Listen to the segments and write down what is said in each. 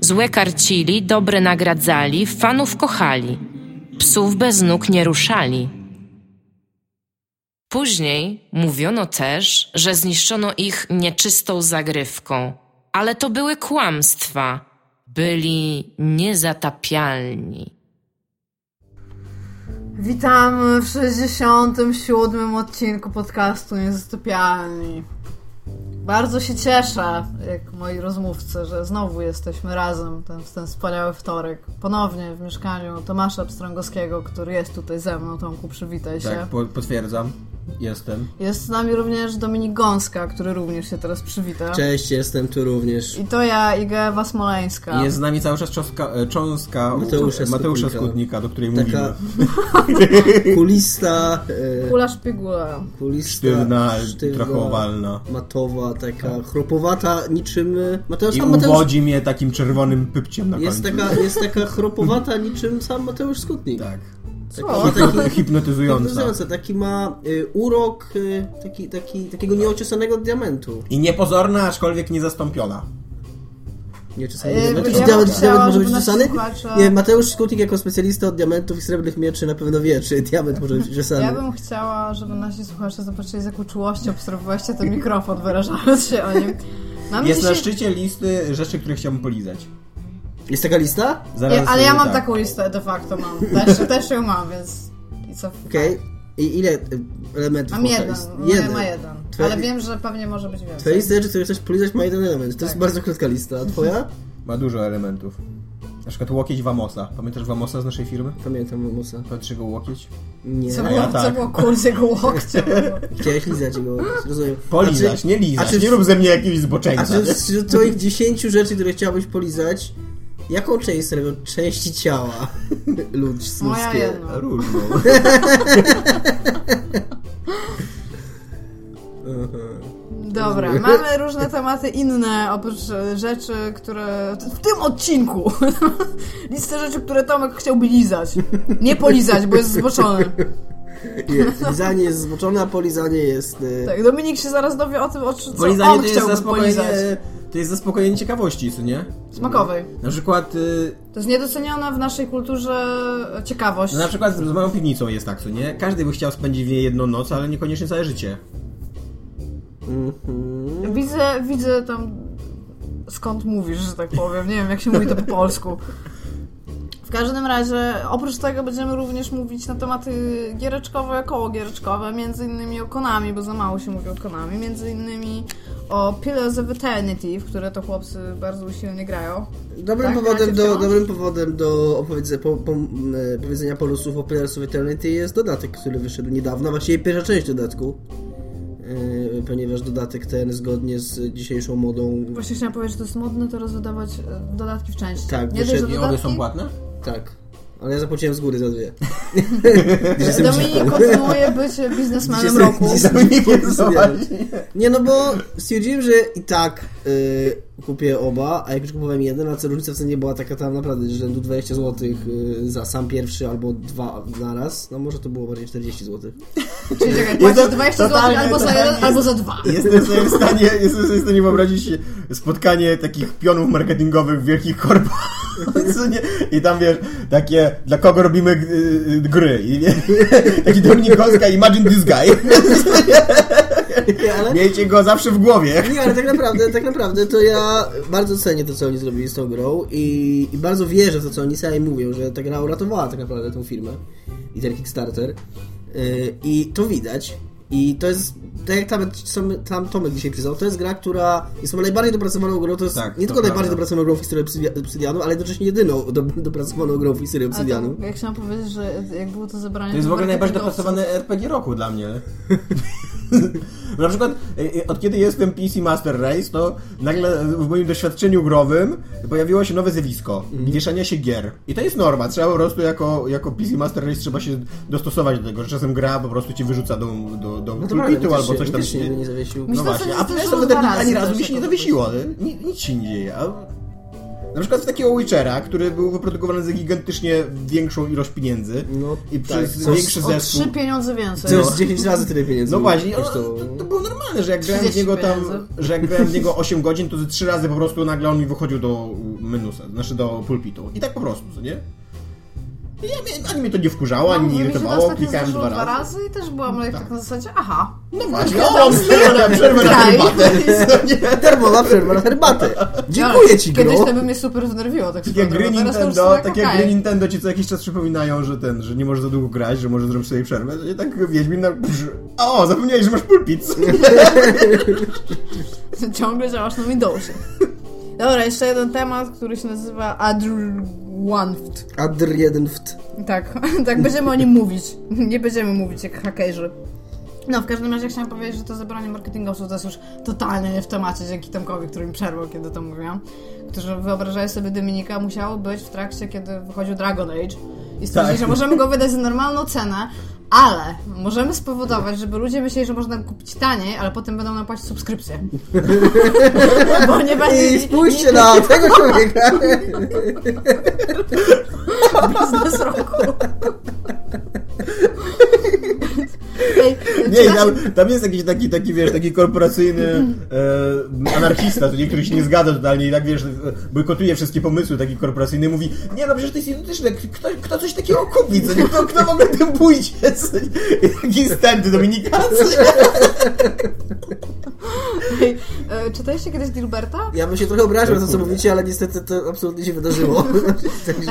Złe karcili, dobre nagradzali, fanów kochali. Psów bez nóg nie ruszali. Później mówiono też, że zniszczono ich nieczystą zagrywką, ale to były kłamstwa. Byli niezatapialni. Witamy w 67. odcinku podcastu Niezastopialni. Bardzo się cieszę, jak moi rozmówcy, że znowu jesteśmy razem ten, w ten wspaniały wtorek. Ponownie w mieszkaniu Tomasza Pstrągowskiego, który jest tutaj ze mną. Tomku, przywitaj się. Tak, po, potwierdzam. Jestem. Jest z nami również Dominik Gąska, który również się teraz przywita. Cześć, jestem tu również. I to ja, Iga Ewa Smoleńska. I jest z nami cały czas cząstka, e, cząstka Mateusza Mateusza Skutnika. Skutnika, do której Taka mówimy. kulista, e, Kula szpigula. kulista, Sztywna, owalna. matowa, taka chropowata, niczym... e, Mateusz, I Mateusz uwodzi mnie takim czerwonym pypciem na jest końcu. taka, jest taka chropowata niczym sam Mateusz Skutnik. Tak. Taki, ma taki, Hipnotyzująca. hipnotyzujący, taki ma y, urok y, taki, taki, takiego nieoczesanego diamentu. I niepozorna, aczkolwiek niezastąpiona. Czy bym diament, czy diament może być czesany? Nie, Mateusz Skutnik jako specjalista od diamentów i srebrnych mieczy na pewno wie, czy diament może być czesany. Ja bym chciała, żeby nasi słuchacze zobaczyli, z jaką czułością obserwowaliście ten mikrofon, wyrażając się o nim. Mamy Jest dzisiaj... na szczycie listy rzeczy, które chciałbym polizać. Jest taka lista? Zaraz, Ja, ale ja mam tak. taką listę de facto mam. Też, też ją mam, więc... I co? Okej. I ile y, elementów Mam ma jeden, lista? jeden. ma jeden. Twoja- Ale wiem, że pewnie może być więcej. Twoja lista rzeczy, które chcesz polizać ma jeden element. To jest Tak. bardzo krótka lista. A twoja? Ma dużo elementów. Na przykład łokieć Wamosa. Pamiętasz Wamosa z naszej firmy? Pamiętam Musa. Patrzygo łokieć? Nie. Co A było, ja tak. co było kurs jego łokcia? Chciałeś lizać jego. Rozumiem. Polizać, A czy- nie lizać. a czy- nie rób ze mnie jakiegoś A zboczeńca. czy wśród twoich 10 rzeczy, które chciałbyś polizać, jaką część stanowią części ciała ludzkie? Różną. Dobra, mamy różne tematy inne, oprócz e, rzeczy, które... W tym odcinku! Listę rzeczy, które Tomek chciałby lizać. Nie polizać, bo jest zboczony. Nie, lizanie jest zboczone, a polizanie jest... y, Tak, Dominik się zaraz dowie o tym, o czym on chciałby polizać. To jest zaspokojenie ciekawości, co nie? Smakowej. Na przykład, y, To jest niedoceniona w naszej kulturze ciekawość. no na przykład z moją piwnicą jest tak, co nie? Każdy by chciał spędzić w niej jedną noc, ale niekoniecznie całe życie. mhm. Widzę, widzę tam skąd mówisz, że tak powiem. Nie wiem, jak się mówi to po polsku. W każdym razie, oprócz tego będziemy również mówić na tematy giereczkowe, koło giereczkowe, między innymi o Konami, bo za mało się mówi o Konami, między innymi o Pillars of Eternity, w które to chłopcy bardzo usilnie grają. Dobrym, Tak, powodem do, dobrym powodem do opowiedzenia, po, po, e, powiedzenia polusów o Pillars of Eternity jest dodatek, który wyszedł niedawno, właściwie pierwsza część dodatku. E, ponieważ dodatek ten zgodnie z dzisiejszą modą Właśnie chciałam powiedzieć, że to jest modne teraz wydawać e, dodatki w części. Tak, nie wyszedł I dodatki. są płatne? Tak. Ale ja zapłaciłem z góry za dwie. Dominik kontynuuje być biznesmenem Gdzieś roku. Nie no bo stwierdziłem, że i tak y, kupię oba, a jak już kupowałem jeden, a co różnica w cenie była taka tam naprawdę rzędu 20 zł y, za sam pierwszy albo dwa naraz, no może to było bardziej 40 zł. Czyli czekaj, płacisz Jestem 20 zł albo za jeden, albo za dwa. Jestem sobie w stanie, jestem sobie w stanie wyobrazić spotkanie takich pionów marketingowych wielkich korporacji. I tam wiesz, takie, dla kogo robimy y, y, gry. I? Taki Dominik Gąska, imagine this guy. Ale, Miejcie go zawsze w głowie. nie, ale tak naprawdę, tak naprawdę to ja bardzo cenię to, co oni zrobili z tą grą i, i bardzo wierzę w to, co oni sami mówią, że ta gra uratowała tak naprawdę tą firmę i ten Kickstarter. Y, I to widać. I to jest, tak jak tam, tam Tomek dzisiaj przyznał, to jest gra, która jest chyba najbardziej dopracowaną grą, to jest Tak, nie to tylko najbardziej prawda. dopracowaną grą w historii Obsydianu, ale jednocześnie jedyną do, dopracowaną grą w historii to, jak chciałam powiedzieć, że jak było to zebranie... To jest w ogóle najbardziej dopracowane RPG roku dla mnie. Na przykład e, e, od kiedy jestem PC Master Race, to nagle w moim doświadczeniu growym pojawiło się nowe zjawisko. Mhm. Wieszania się gier. I to jest norma. Trzeba po prostu jako, jako PC Master Race trzeba się dostosować do tego, że czasem gra po prostu ci wyrzuca do, do, do No pulpitu albo coś tam się się... nie zawiesił. No właśnie, a to razy ani razu mi się nie zawiesiło. nie? Ni- Nic się nie dzieje. A... Na przykład w takiego Witchera, który był wyprodukowany za gigantycznie większą ilość pieniędzy No, i przez coś- większy zespół. trzy pieniądze więcej. To jest 10 razy tyle pieniędzy. No właśnie, no, to, to było normalne, że jak grałem w 30 niego tam, pieniędzy. że jak grałem w niego 8 godzin, to ze 3 razy po prostu nagle on mi wychodził do menusa, znaczy do pulpitu. I tak po prostu, co nie? I Ja, ani mnie to nie wkurzało, ani No, nie irytowało, klikałem zdarzyło dwa razy. i też byłam tak. tak na zasadzie, aha. No właśnie, o, przerwę na, przerwę na herbatę. Darmowa przerwa na herbatę. Dziękuję ci, Kiedyś gro. to by mnie super zdenerwiło, tak Takie gry Nintendo, tak takie gry Nintendo ci co jakiś czas przypominają, że ten, że nie możesz za długo grać, że możesz zrobić sobie przerwę. To nie tak Wiedźmin na... O, zapomniałeś, że masz pulpit. Ciągle działasz na Windowsie. Dobra, jeszcze jeden temat, który się nazywa Adr-Wanft. Adr 1 ft. Tak, tak będziemy o nim mówić. Nie będziemy mówić jak hakerzy. No, w każdym razie chciałam powiedzieć, że to zebranie marketingowców to jest już totalnie nie w temacie, dzięki Tomkowi, który mi przerwał, kiedy to mówiłam. Którzy wyobrażają sobie Dominika musiało być w trakcie, kiedy wychodził Dragon Age i stwierdzili, Tak. że możemy go wydać za normalną cenę, ale możemy spowodować, żeby ludzie myśleli, że można kupić taniej, ale potem będą nam płacić subskrypcję. Bo nie będzie... I spójrzcie na tego człowieka. biznes roku. Nie, tam, tam jest jakiś taki, taki, wiesz, taki korporacyjny e, anarchista, to nie, który się nie zgadza totalnie i tak, wiesz, bojkotuje wszystkie pomysły taki korporacyjny i mówi, nie no, przecież to jest identyczne, kto, kto coś takiego kupi, co? Kto, kto w ogóle tym pójdzie, taki stędy Dominikacy. E, czytaliście kiedyś Dilberta? Ja bym się trochę obraził na to, co mówicie, ale niestety to absolutnie się wydarzyło.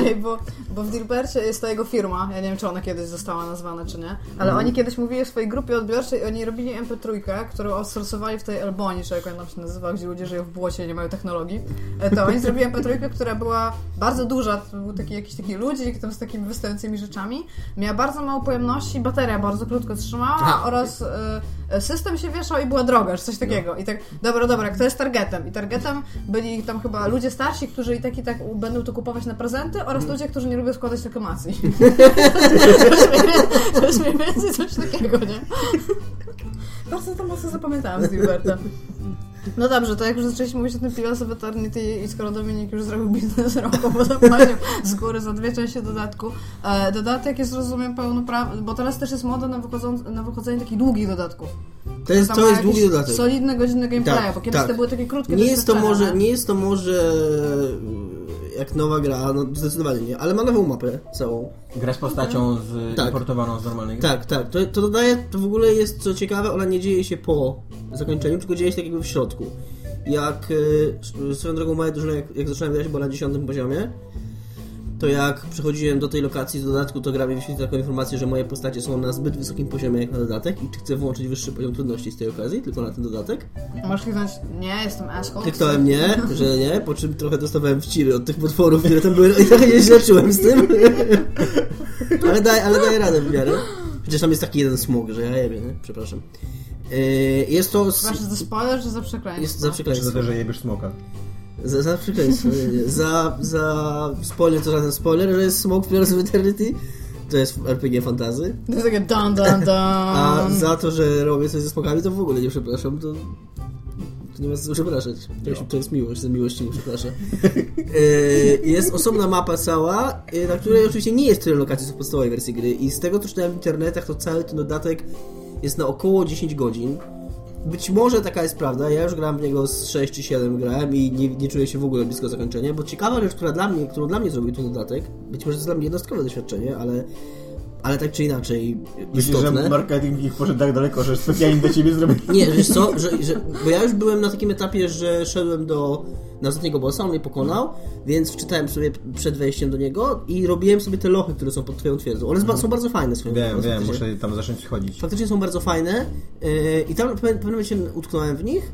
Ej, bo, bo w Dilbercie jest ta jego firma, ja nie wiem, czy ona kiedyś została nazwana, czy nie, ale oni kiedyś mówili o swojej grupie odbiorczej i oni robili MP3, którą outsourcowali w tej Elbonii, czy jak ona się nazywa, gdzie ludzie żyją w błocie i nie mają technologii. E, To oni zrobili MP3, która była bardzo duża, to był taki jakiś taki ludzik tam z takimi wystającymi rzeczami, miała bardzo mało pojemności, bateria bardzo krótko trzymała Aha. oraz e, system się wieszał i była droga, czy coś takiego. I tak, dobra, dobra, kto jest targetem? I targetem byli tam chyba ludzie starsi, którzy i tak i tak będą to kupować na prezenty oraz ludzie, którzy nie lubią składać reklamacji. to jest mniej więcej coś takiego, nie? Bardzo to mocno zapamiętałam z Gilberta. No dobrze, to jak już zaczęliśmy mówić o tym Pillars of Eternity i skoro Dominik już zrobił biznes roku, bo zapłacił z góry za dwie części dodatku, e, dodatek jest, rozumiem, pełnoprawny, bo teraz też jest moda na, wychodzą, na wychodzenie takich długich dodatków. To jest, to jest długi dodatek. Solidne, godzinne gameplaya, Tak, bo kiedyś tak. to były takie krótkie Nie jest to może, nie? jest to może jak nowa gra, no zdecydowanie nie, ale ma nową mapę całą. Gra z postacią z, Tak. importowaną z normalnej Tak, tak. To, to dodaje, to w ogóle jest co ciekawe, ona nie dzieje się po zakończeniu, tylko dzieje się tak jakby w środku. Jak e, swoją drogą moja drużyna, jak, jak zaczynałem grać, była na 10 poziomie, to jak przechodziłem do tej lokacji z dodatku, to gra mi wyświetliła taką informację, że moje postacie są na zbyt wysokim poziomie jak na dodatek i czy chcę włączyć wyższy poziom trudności z tej okazji, tylko na ten dodatek. Możesz kliknąć, nie, jestem asshole. Kliknąłem nie, że nie, po czym trochę dostawałem wciry od tych potworów, które tam były i trochę nie źle czułem z tym. ale, daj, ale daję radę w miarę. Chociaż tam jest taki jeden smog, że ja jebie, nie? Przepraszam. Yy, jest to... Proszę, za spoiler czy za przekleństwo? Jest za Czy za przekleństwo. to, że jebiesz smoka? Za, za przekleństwo. Za, za spoiler to żaden spoiler, że jest smog w Pillars of Eternity. To jest RPG fantazy. To jest takie dun dun dun. A za to, że robię coś ze smokami, to w ogóle nie przepraszam. To, to nie ma co przepraszać. To, jest- to jest miłość, za miłość nie przepraszam. Yy, jest osobna mapa cała, yy, na której oczywiście nie jest tyle lokacji co w podstawowej wersji gry i z tego co czytałem w internetach, to cały ten dodatek jest na około 10 godzin. Być może taka jest prawda, ja już grałem w niego z 6 czy 7 grałem i nie, nie czuję się w ogóle blisko zakończenia, bo ciekawa rzecz, która dla mnie, którą dla mnie zrobił ten dodatek, być może to jest dla mnie jednostkowe doświadczenie, ale, ale tak czy inaczej Myślisz, istotne. że marketing ich poszedł tak daleko, że specjalnie do ciebie zrobili? Nie, wiesz co, że, że, bo ja już byłem na takim etapie, że szedłem do na ostatniego bossa, on mnie pokonał, więc wczytałem sobie przed wejściem do niego i robiłem sobie te lochy, które są pod twoją twierdzą. One są bardzo fajne swoją Wiem, wiem, muszę tam zacząć chodzić. Faktycznie są bardzo fajne yy, i tam w pewnym momencie utknąłem w nich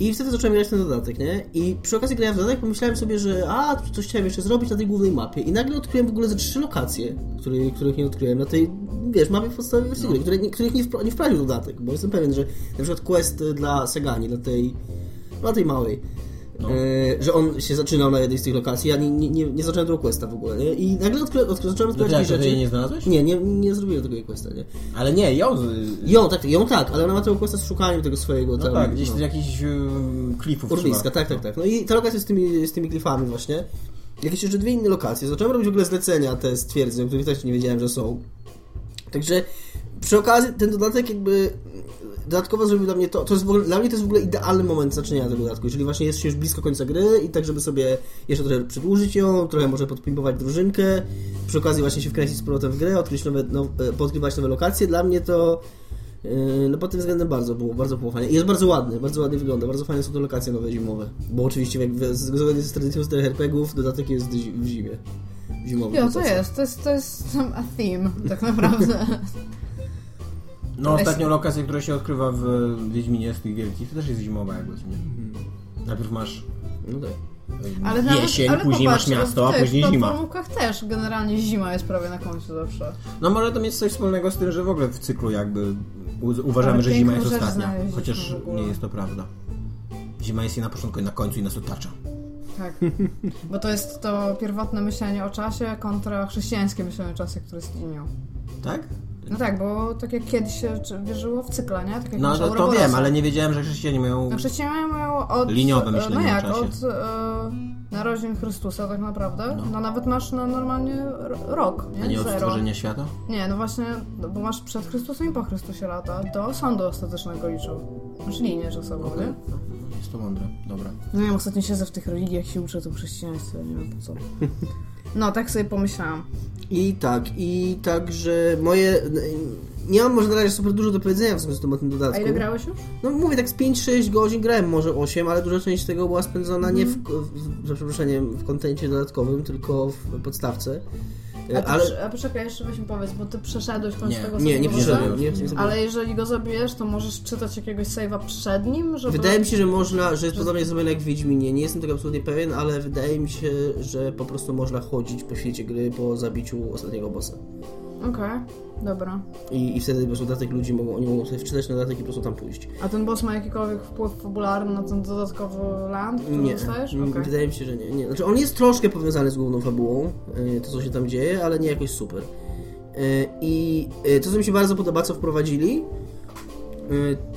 I wtedy zacząłem grać ten dodatek, nie? I przy okazji grania w dodatek pomyślałem sobie, że a, coś chciałem jeszcze zrobić na tej głównej mapie. I nagle odkryłem w ogóle ze trzy lokacje, które, których nie odkryłem na tej, wiesz, mapie podstawowej wersji gry, nie- których nie, wpra- nie wprawił dodatek, bo jestem pewien, że na przykład quest dla Segani, dla tej, dla tej małej, e, że on się zaczynał na jednej z tych lokacji, ja nie, nie, nie, nie zacząłem tego questa w ogóle, nie? I nagle odkry, odkry, zacząłem No odkrywać jak, jakieś rzeczy. nie znalazłeś? Nie, nie, nie zrobiłem tego jej questa, nie? Ale nie, ją... z- Ją tak, ją tak, ale ona ma tego questa z szukaniem tego swojego No tam, tak, gdzieś no. z jakichś um, klifów Urwiska, tak, tak, tak. No i ta lokacja z tymi, z tymi klifami właśnie. Jakieś jeszcze dwie inne lokacje. Zacząłem robić w ogóle zlecenia te stwierdzeń, o których też nie wiedziałem, że są. Także przy okazji ten dodatek jakby dodatkowo zrobił dla mnie to, to jest w ogóle, dla mnie to jest w ogóle idealny moment zaczynania tego dodatku, jeżeli właśnie jest się już blisko końca gry i tak, żeby sobie jeszcze trochę przedłużyć ją, trochę może podpimpować drużynkę, przy okazji właśnie się wkręcić z powrotem w grę, odkryć nowe, now, podkrywać nowe lokacje, dla mnie to Yy, No pod tym względem bardzo było, bardzo było fajnie. I jest bardzo ładny, bardzo ładnie wygląda, bardzo fajne są te lokacje nowe zimowe. Bo oczywiście jak zgodnie z tradycją starych RPGów dodatek jest w zimie. W zimowych Jo, to jest, to jest, to jest a theme, tak naprawdę. No ostatnią lokację, która się odkrywa w Wiedźminie z tych wielkich, to też jest zimowa jakby, nie? Najpierw masz No tak. Ale um, nawet- jesień, ale później popatrz, masz miasto, a w później zima. platformówkach też generalnie zima jest prawie na końcu zawsze. No może to mieć coś wspólnego z tym, że w ogóle w cyklu jakby u- uważamy, Ale że zima jest ostatnia. Chociaż w nie jest to prawda. Zima jest i na początku, i na końcu i nas otacza. Tak. Bo to jest to pierwotne myślenie o czasie kontra chrześcijańskie myślenie o czasie, które stinią. Tak? No tak, bo tak jak kiedyś się wierzyło w cykla, nie? Tak No to, to wiem, ale nie wiedziałem, że chrześcijanie mają... No chrześcijanie mają od... Liniowe myślenie No jak, czasie. od e, narodzin Chrystusa tak naprawdę. No. No, nawet masz no, normalnie rok, nie? A nie od Zero. stworzenia świata? Nie, no właśnie, no bo masz przed Chrystusem i po Chrystusie lata. Do sądu ostatecznego liczą. Masz linię czasową, Okej. nie? No, Jest to mądre, dobra. No wiem, ostatnio siedzę w tych religiach się uczę to chrześcijaństwo, ja nie wiem po co. No, tak sobie pomyślałam. I tak, i także moje... Nie mam może na razie super dużo do powiedzenia w związku z tym o tym dodatku. A ile grałeś już? No mówię tak z 5-6 godzin grałem, może 8, ale duża część tego była spędzona nie w, w, za przeproszeniem, w kontencie dodatkowym, tylko w podstawce. A, ty, Ale a poczekaj, jeszcze weź mi powiedz, bo ty przeszedłeś w końcu Nie, tego nie, nie przeszedłem. nie, nie, Ale jeżeli go zabijesz, to możesz czytać jakiegoś save'a przed nim, żeby... Wydaje mi się, że można, że jest podobnie zrobione jak w Wiedźminie. Nie jestem tego absolutnie pewien, ale wydaje mi się, że po prostu można chodzić po świecie gry po zabiciu ostatniego bossa. Okej, dobra. I, I wtedy po prostu dodatek ludzi mogą, oni mogą sobie wczytać na dodatek i po prostu tam pójść. A ten boss ma jakikolwiek wpływ fabularny na ten dodatkowy land, który Nie, dostajesz? m, Okej. wydaje mi się, że nie, nie. Znaczy on jest troszkę powiązany z główną fabułą, y, to co się tam dzieje, ale nie jakoś super. Y, I y, to, co mi się bardzo podoba, co wprowadzili,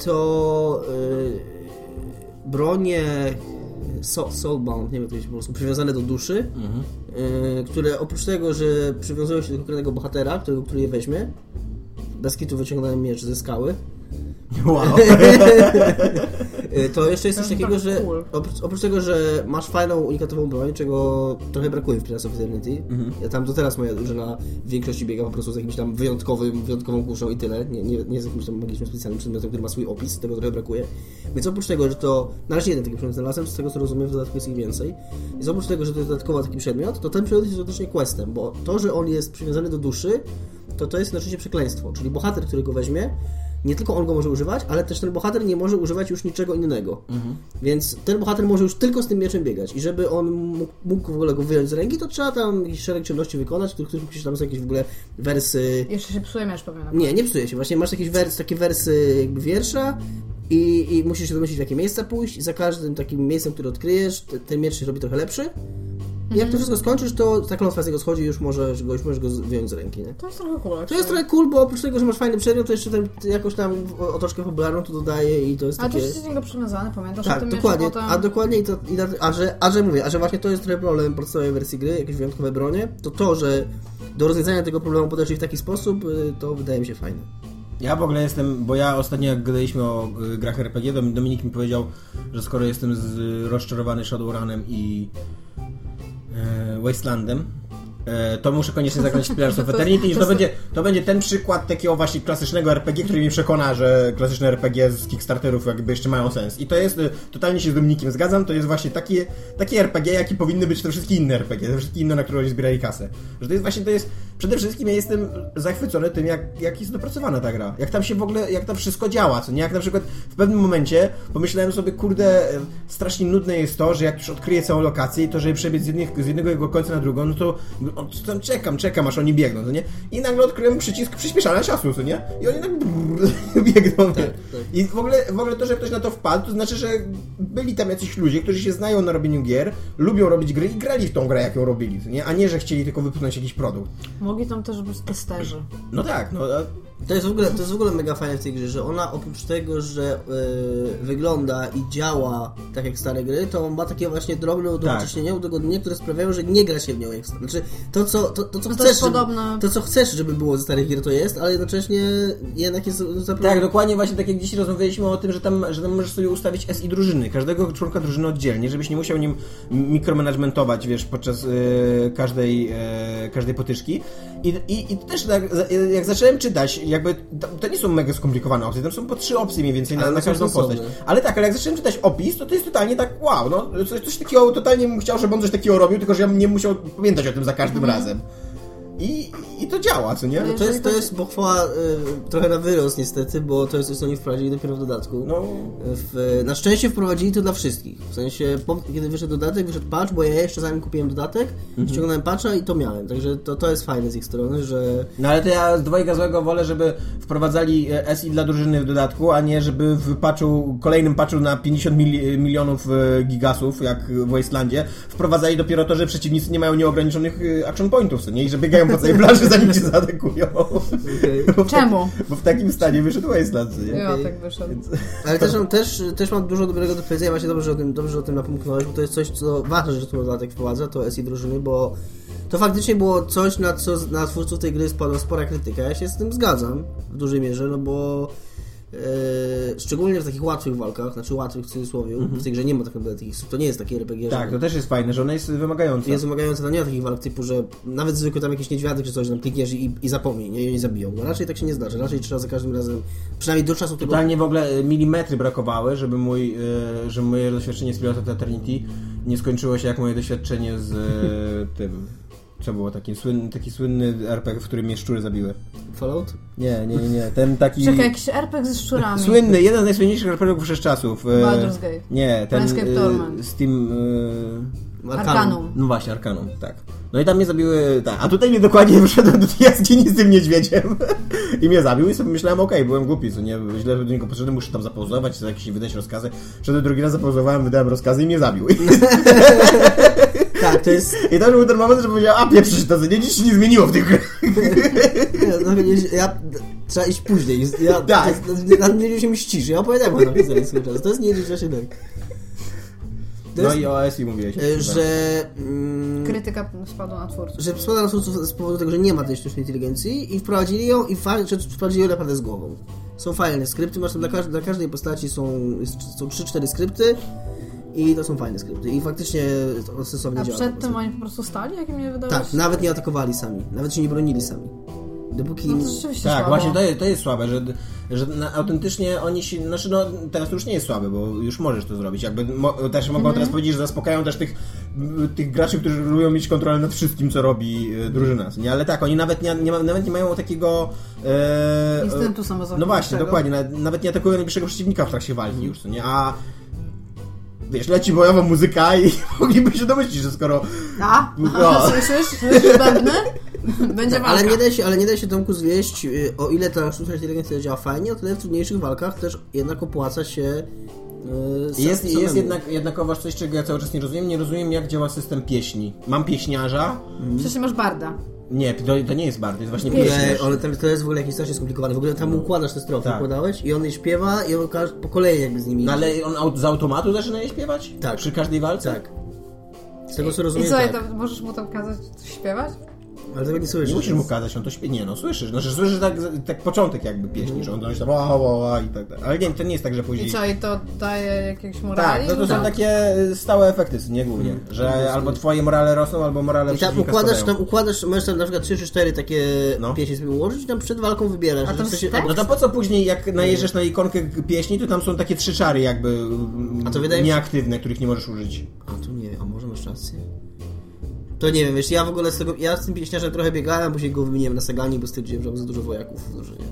to bronie so- soulbound, nie wiem jak to jest po polsku, przywiązane do duszy, Mhm. Y, które oprócz tego, że przywiązują się do konkretnego bohatera, który je weźmie, bez kitu wyciągnąłem miecz ze skały, Wow. Y, To jeszcze jest coś takiego, tak że oprócz, oprócz tego, że masz fajną, unikatową broń, czego trochę brakuje w Pillars of Eternity. Mhm. Ja tam do teraz moja drużyna w większości biega po prostu z jakimś tam wyjątkowym, wyjątkową kuszą i tyle. Nie, nie, nie z jakimś tam magicznym specjalnym przedmiotem, który ma swój opis, tego trochę brakuje. Więc oprócz tego, że to, na razie jeden taki przedmiot znalazłem, z tego co rozumiem w dodatku jest ich więcej. Więc oprócz tego, że to jest dodatkowo taki przedmiot, to ten przedmiot jest faktycznie questem, bo to, że on jest przywiązany do duszy, to to jest jednocześnie przekleństwo. Czyli bohater, który go weźmie, nie tylko on go może używać, ale też ten bohater nie może używać już niczego innego. Więc ten bohater może już tylko z tym mieczem biegać. I żeby on mógł, mógł w ogóle go wyjąć z ręki, to trzeba tam jakiś szereg czynności wykonać, których których musisz tam są jakieś w ogóle wersy. Jeszcze się psuje miecz pewnie na Nie, nie psuje się. Właśnie masz jakieś wers, takie wersy jakby wiersza i, i musisz się domyślić, w jakie miejsca pójść i za każdym takim miejscem, które odkryjesz, te- ten miecz się robi trochę lepszy. I jak to wszystko skończysz, to ta klątwa z niego schodzi i już możesz go, już możesz go wyjąć z ręki, nie? To jest trochę cool. To jest trochę cool, bo oprócz tego, że masz fajny przedmiot, to jeszcze tam jakąś tam otoczkę popularną tu dodaje i to jest Ale takie... też jest do niego przywiązany, pamiętasz o Tak, tym dokładnie. potem? A dokładnie, i to, i na, a, że, a że mówię, a że właśnie to jest trochę problem podstawowej wersji gry, jakieś wyjątkowe bronie, to to, że do rozwiązania tego problemu podeszli w taki sposób, y, to wydaje mi się fajne. Ja w ogóle jestem, bo ja ostatnio jak gadaliśmy o y, grach RPG, to Dominik mi powiedział, że skoro jestem z, rozczarowany Shadowrunem i Wastelandem, e, to muszę koniecznie zagrać w Pillars of Eternity i to będzie, to będzie ten przykład takiego właśnie klasycznego RPG, który mnie przekona, że klasyczne RPG z Kickstarterów jakby jeszcze mają sens. I to jest, y, totalnie się z Dominikiem zgadzam, to jest właśnie takie, takie RPG, jakie powinny być te wszystkie inne RPG, te wszystkie inne, na które oni zbierali kasę. Że to jest właśnie, to jest, przede wszystkim ja jestem zachwycony tym, jak, jak jest dopracowana ta gra. Jak tam się w ogóle, jak tam wszystko działa, co nie? Jak na przykład w pewnym momencie pomyślałem sobie, kurde, e, strasznie nudne jest to, że jak już odkryję całą lokację i to, żeby przebiec z, jednych, z jednego jego końca na drugą, no to o, to tam czekam, czekam, aż oni biegną, co nie? I nagle odkryłem przycisk przyspieszania czasu, co nie? I oni tak brrr, biegną. tak. I w ogóle, w ogóle to, że ktoś na to wpadł, to znaczy, że byli tam jacyś ludzie, którzy się znają na robieniu gier, lubią robić gry i grali w tą grę, jak ją robili, co nie? A nie, że chcieli tylko wypchnąć jakiś produkt. Mogli tam też być testerzy. No tak, no To jest, w ogóle, to jest w ogóle mega fajne w tej grze, że ona oprócz tego, że yy, wygląda i działa tak jak stare gry, to ma takie właśnie drobne udowodnienia, udogodnienia, które sprawiają, że nie gra się w nią jak stare. Znaczy, to co, to, to, co to chcesz, jest żeby, to co chcesz, żeby było ze starych gier to jest, ale jednocześnie jednak jest zapewne... Tak, dokładnie właśnie tak jak dzisiaj rozmawialiśmy o tym, że tam, że tam możesz sobie ustawić SI drużyny, każdego członka drużyny oddzielnie, żebyś nie musiał nim mikromanagementować, wiesz, podczas e, każdej, e, każdej potyczki. I, i, I też tak, jak zacząłem czytać, jakby to, nie są mega skomplikowane opcje, tam są po trzy opcje mniej więcej na, na każdą postać. Ale tak, ale jak zacząłem czytać opis, to to jest totalnie tak, wow, no coś, coś takiego, totalnie bym chciał, żeby on coś takiego robił, tylko że ja bym nie musiał pamiętać o tym za każdym razem. I, I to działa, co nie? No To jest, to jest pochwała y, trochę na wyrost niestety, bo to jest coś, co oni wprowadzili dopiero w dodatku. No, W, na szczęście wprowadzili to dla wszystkich. W sensie, po, kiedy wyszedł dodatek, wyszedł patch, bo ja jeszcze zanim kupiłem dodatek, Mhm. ściągnąłem patcha i to miałem. Także to, to jest fajne z ich strony, że No ale to ja z dwojga złego wolę, żeby wprowadzali e, SI dla drużyny w dodatku, a nie żeby w patchu, kolejnym patchu na 50 mil, milionów e, gigasów, jak w Wastelandzie, wprowadzali dopiero to, że przeciwnicy nie mają nieograniczonych e, action pointów, co nie? I że biegają po całej planszy, zanim cię zaatakują. Bo w Czemu? Bo w takim stanie wyszedł Wasteland, nie? Ja tak wyszedł. Ale też, mam- też, też mam dużo dobrego do powiedzenia, właśnie dobrze, że o tym, dobrze, że o tym napomknąłeś, bo to jest coś, co ważne, że ten dodatek wprowadza, to SI drużyny, bo to faktycznie było coś, na co na twórców tej gry spadła spora krytyka. Ja się z tym zgadzam w dużej mierze, no bo szczególnie w takich łatwych walkach, znaczy łatwych w cudzysłowie, w tej grze nie ma tak naprawdę takich, to nie jest takie RPG, Tak, to też jest fajne, że ona jest wymagająca. jest wymagające, to nie ma takich walk typu, że nawet zwykły tam jakiś niedźwiadek czy coś, tam klikniesz i, i zapomnij, nie, oni zabiją. No raczej tak się nie zdarza, raczej trzeba za każdym razem, przynajmniej do czasu tego... Totalnie w ogóle e, milimetry brakowały, żeby mój, e, żeby moje doświadczenie z Pilota Eternity nie skończyło się jak moje doświadczenie z e, tym. Co było taki słynny, taki słynny RPG, w którym mnie szczury zabiły. Fallout? Nie, nie, nie, nie. Ten taki. Czekaj, jakiś RPG ze szczurami. Słynny, jeden z najsłynniejszych RPGów wszechczasów. e, Baldur's Gate. Nie, ten Planescape e, Torment. z tym. e, Arkanum. No właśnie, Arkanum, tak. No i tam mnie zabiły, tak. A tutaj mnie dokładnie wyszedłem do tej jaskini z tym niedźwiedziem i mnie zabił i sobie myślałem, okej, byłem głupi, co nie, źle do niego podszedłem, muszę tam zapauzować, jakieś wydać rozkazy. Szedłem drugi raz, zapauzowałem, wydałem rozkazy i mnie zabił. Tak, to jest... I to był ten moment, że powiedziałem, a pieprzysz to, nie, nic się nie zmieniło w tych grach. Ja, no, ja, trzeba iść później. Ja, Tak. to jest- Na mnie się mścisz. Ja opowiadałem o tym swój czas. To jest nie właśnie tak. To No jest, i o ASI mówiłeś. e, że... Mm, Krytyka spadła na twórców. że spada na twórców z powodu tego, że nie ma tej sztucznej inteligencji i wprowadzili ją i wprowadzili ją naprawdę z głową. Są fajne skrypty, masz tam dla, każ- dla każdej postaci są, są 3-4 skrypty i to są fajne skrypty i faktycznie to sensownie A działa. przed tym oni po prostu stali, jak mnie wydawało Tak, nawet nie atakowali sami, nawet się nie bronili sami. Dopóki... No to rzeczywiście Tak, słabo. właśnie to jest, to jest słabe, że, że na, autentycznie oni się, znaczy no teraz to już nie jest słabe, bo już możesz to zrobić, jakby mo, też mogą teraz powiedzieć, że zaspokają też tych, tych graczy, którzy lubią mieć kontrolę nad wszystkim, co robi e, drużyna, nie? Ale tak, oni nawet nie, nie, nawet nie mają takiego e, Instynktu samozabójczego. No właśnie, dokładnie, nawet, nawet nie atakują najbliższego przeciwnika w trakcie walki już, co nie? A wiesz, leci bojowa muzyka i mogliby się domyślić, że skoro A? No. Słyszysz? Słyszysz bębny? Będzie walka. Ale nie da się, ale nie da się Tomku zwieść, y, o ile ta sztuczna inteligencja działa fajnie, o tyle w trudniejszych walkach też jednak opłaca się y, sam- Jest, jest jednak, jednakowoż coś, czego ja cały czas nie rozumiem. Nie rozumiem, jak działa system pieśni. Mam pieśniarza. Przecież masz barda. Nie, to, to nie jest bar, to jest właśnie Pieśń. Nie, ale tam, to jest w ogóle jakieś strasznie skomplikowane. W ogóle tam układasz te strofy, Tak. układałeś i on je śpiewa i on każ- po kolei jakby z nimi. No ale on z automatu zaczyna je śpiewać? Tak. Przy każdej walce? Tak. Z tego co I rozumiem, co, tak. to możesz mu tam kazać coś śpiewać? Ale tego nie słyszysz. Nie musisz mu kazać, on to śpiewa. Nie no, słyszysz. Znaczy słyszysz tak, tak początek jakby pieśni, że on coś tam ła, ła, ła, i tak dalej. Ale nie, to nie jest tak, że I później... co, i to daje jakieś Tak, morali? no to są Tak. takie stałe efekty, nie głównie. Że albo twoje morale rosną, albo morale I tam układasz, tam układasz, możesz tam na przykład 3 czy 4 takie No. pieśni sobie ułożyć i tam przed walką wybierasz. A tam się-? No to po co później, jak najeżdżasz na ikonkę pieśni, to tam są takie trzy czary jakby A to wydaje nieaktywne, których nie możesz użyć. A tu nie a może masz rację? To nie wiem, wiesz, ja w ogóle z tego, ja z tym pieśniarzem trochę biegałem, później go wymieniłem na Sagani, bo stwierdziłem, że mam za dużo wojaków w drużynie.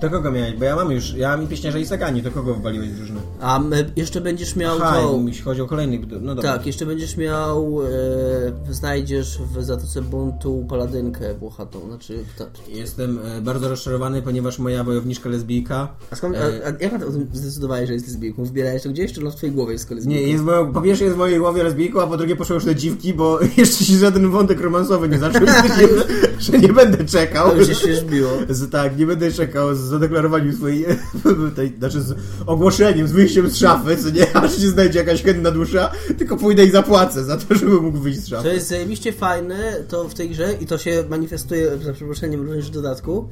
To kogo miałeś? Bo ja mam już, ja mam i pieśniarza i Sagani, to kogo wywaliłeś z drużyny? A m, jeszcze będziesz miał Aha, tą... jeśli chodzi o kolejnych, no dobra. Tak, jeszcze będziesz miał, e, znajdziesz w Zatoce Buntu paladynkę włochatą, znaczy... Ta, Jestem e, bardzo rozczarowany, ponieważ moja wojowniczka lesbijka... a skąd, e, a, a jak o tym zdecydowałeś, że jest lesbijką? Wbierałeś to gdzieś, czy no w twojej głowie jest Nie, lesbijką? jest w moją, po pierwsze jest w mojej głowie lesbijką, a po drugie poszło już na dziwki, bo jeszcze się żaden wątek romansowy nie zaczął, że, nie będę czekał. To już się. Z, tak, nie będę czekał z zadeklarowaniem swojej, tej, znaczy z ogłoszeniem, z wyjściem z szafy, co nie, aż się znajdzie jakaś chętna dusza, tylko pójdę i zapłacę za to, żeby mógł wyjść z szafy. To jest zajebiście fajne to w tej grze i to się manifestuje, za przeproszeniem, również w dodatku.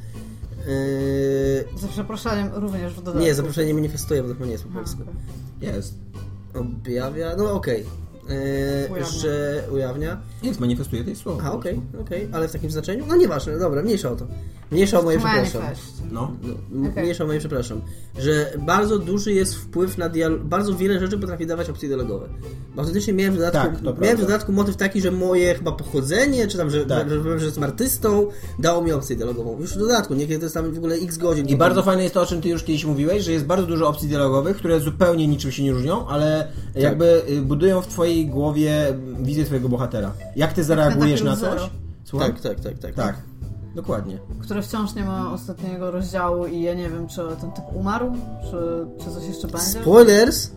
Yy, Za przeproszeniem również w dodatku. nie, zaproszenie manifestuje, bo to chyba nie jest po polsku. Jest. Objawia, no okej. Yy, Ujawnia. że ujawnia. Jest, manifestuje tej słowo. Aha, okej, okej, ale w takim znaczeniu? No nieważne, dobra, mniejsza o to. Mniejsza o moje przepraszam. Manifest. No. No, m- Okej. Mniejsza o moje przepraszam. Że bardzo duży jest wpływ na dialog. Bardzo wiele rzeczy potrafi dawać opcje dialogowe. Bo autentycznie miałem w dodatku, Tak, to miałem w dodatku motyw taki, że moje chyba pochodzenie, czy tam, że, Tak. że, że, że jestem artystą, dało mi opcję dialogową. Już w dodatku, niekiedy to jest tam w ogóle x godzin. I bardzo fajne jest to, o czym ty już kiedyś mówiłeś, że jest bardzo dużo opcji dialogowych, które zupełnie niczym się nie różnią, ale jakby y, budują w twojej głowie wizję twojego bohatera. Jak ty zareagujesz na Pentakill coś? Tak, tak, tak, tak. Tak. Dokładnie. Który wciąż nie ma ostatniego rozdziału i ja nie wiem, czy ten typ umarł, czy, czy coś jeszcze będzie. Spoilers!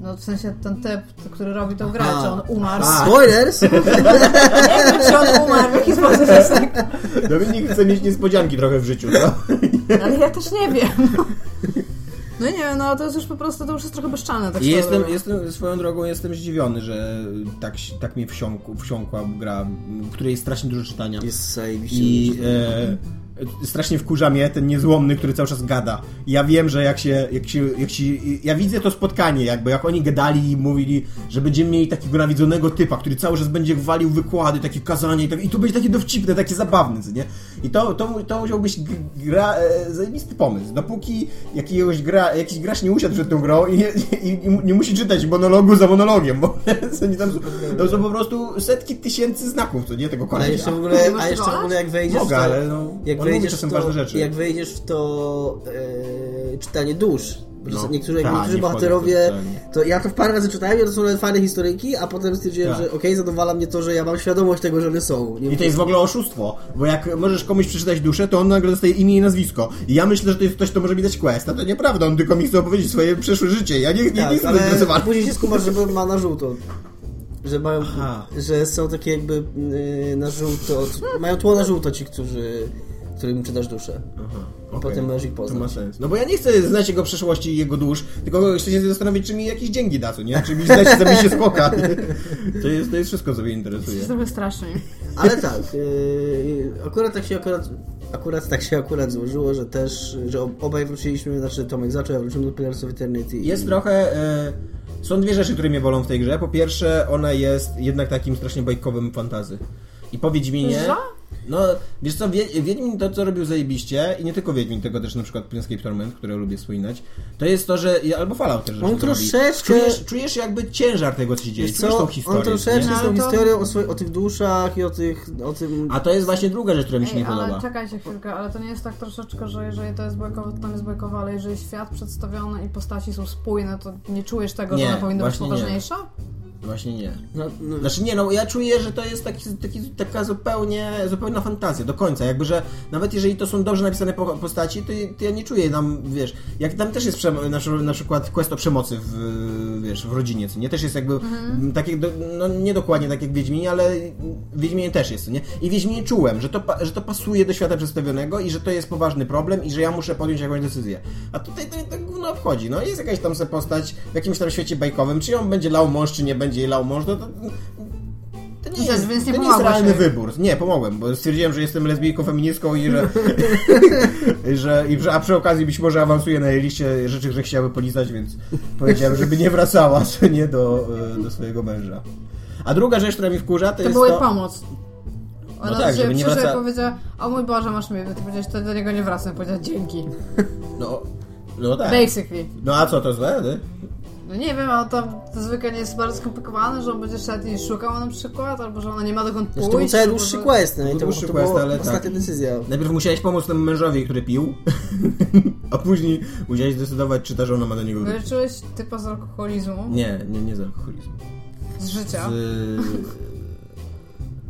No w sensie ten typ, który robi tą grę, czy on umarł. A. Spoilers! Nie wiem, czy on umarł, w jaki sposób jest tak. Dominik chce mieć niespodzianki trochę w życiu, no? Ale ja też nie wiem. No nie no to jest już po prostu, to już jest trochę bezczalne. Tak jestem, jestem, swoją drogą jestem zdziwiony, że tak, tak mnie wsiąkł, wsiąkła gra, w której jest strasznie dużo czytania. Jest zajebiście. I dużo. e, strasznie wkurza mnie ten niezłomny, który cały czas gada. Ja wiem, że jak się, jak się, jak się ja widzę to spotkanie, jakby jak oni gadali i mówili, że będziemy mieli takiego nawidzonego typa, który cały czas będzie walił wykłady, takie kazanie i, tak, i to będzie takie dowcipne, takie zabawne, co nie? I to, to, to musiał być gra, e, zajebisty pomysł. Dopóki jakiegoś gra, jakiś gracz nie usiadł przed tą grą i nie, i, i nie musi czytać monologu za monologiem, bo oni tam to są po prostu setki tysięcy znaków, co nie? Tego A kolesia. jeszcze w ogóle, a jeszcze w tego ogóle jak wejdziesz Mogę, w to, ale no, jak wejdziesz w to, jak wejdziesz w to e, czytanie dusz, No. niektórzy, Tak, niektórzy nie bohaterowie, to ja to parę razy czytałem i to są nawet fajne historyjki, a potem stwierdziłem, Tak. że okej, zadowala mnie to, że ja mam świadomość tego, że one są. Nie I to jest w ogóle oszustwo, bo jak możesz komuś przeczytać duszę, to on nagle dostaje imię i nazwisko. I ja myślę, że to jest ktoś, kto może mi dać quest, a to nieprawda, on tylko mi chce opowiedzieć swoje przeszłe życie. Ja nie, nie, nie tak, jestem ale zainteresowany. później się skumasz, że ma na żółto. Że mają, Aha. że są takie jakby yy, na żółto, mają tło na żółto ci, którzy, którym czytasz duszę. Okej, potem możesz ich To poznać. ma sens. No bo ja nie chcę znać jego przeszłości i jego dusz, tylko chcę się zastanowić, czy mi jakieś dzięki da, co nie? Czy mi zdać zabicie spoka. To jest, to jest wszystko, co mnie interesuje. Jest trochę strasznie. Ale tak, yy, akurat tak się akurat, akurat tak się akurat złożyło, że też, że ob- obaj wróciliśmy, znaczy Tomek zaczął, ja wróciłem do Pillars of Eternity. i- Jest trochę... E, są dwie rzeczy, które mnie bolą w tej grze. Po pierwsze, ona jest jednak takim strasznie bajkowym fantazy. I po Wiedźminie... Że? No, wiesz co, Wie- Wiedźmin to, co robił zajebiście, i nie tylko Wiedźmin, tego też na przykład Planescape Torment, które lubię wspominać, to jest to, że, albo Fallout też On troszeczkę- Czujesz, czujesz jakby ciężar tego, co się dzieje, Wiesz czujesz co, tą historię. on troszeczkę z No, tą historią o, swoi- o tych duszach i o tych, o tym... A to jest właśnie druga rzecz, która mi się Ej, nie ale podoba. czekajcie chwilkę, ale to nie jest tak troszeczkę, że jeżeli to jest bajkowe, to tam jest bajkowe, ale jeżeli świat przedstawiony i postaci są spójne, to nie czujesz tego, Nie, że ona powinna być właśnie nie. Właśnie nie. No, no, Znaczy nie, no ja czuję, że to jest taki, taki, taka zupełnie, zupełna fantazja, do końca. Jakby, że nawet jeżeli to są dobrze napisane po- postaci, to, to ja nie czuję tam, wiesz, jak tam też jest na, przykład- na przykład quest o przemocy w, wiesz, w rodzinie, co nie? Też jest jakby, Mhm. tak do, no nie dokładnie tak jak w Wiedźminie, ale w Wiedźminie też jest, co nie? I w Wiedźminie czułem, że to, że to pasuje do świata przedstawionego i że to jest poważny problem i że ja muszę podjąć jakąś decyzję. A tutaj to, to gówno obchodzi, no jest jakaś tam se postać w jakimś tam świecie bajkowym, czy on będzie lał mąż, czy nie będzie jej lał mąż, no to to nie Więc jest, nie to nie jest realny jej. wybór. Nie, pomogłem, bo stwierdziłem, że jestem lesbijką, feministką i że, że, i, że a przy okazji być może awansuję na jej liście rzeczy, że chciały polizać, więc powiedziałem, żeby nie wracała co nie do, e, do swojego męża. A druga rzecz, która mi wkurza, to, To jest jej to... pomoc. Ona tak, do ciebie żeby nie wraca- powiedziała, o mój Boże, masz mnie, ty powiedziałeś, to do niego nie wracam. Powiedziała, dzięki. No, no tak. Basically. No a co, to złe? Ty? No nie wiem, a tam to zwykle nie jest bardzo skomplikowane, że on będzie szedł i szukał na przykład, albo że ona nie ma dokąd Zresztą pójść. to był cały dłuższy quest, no i to, dłuższy to quest, ale ostatnia tak. decyzja. Najpierw musiałeś pomóc temu mężowi, który pił, a później musiałeś zdecydować, czy ta żona ma do niego wrócić. Wyleczyłeś typa z alkoholizmu, Nie, nie, nie z alkoholizmu. z życia. Z...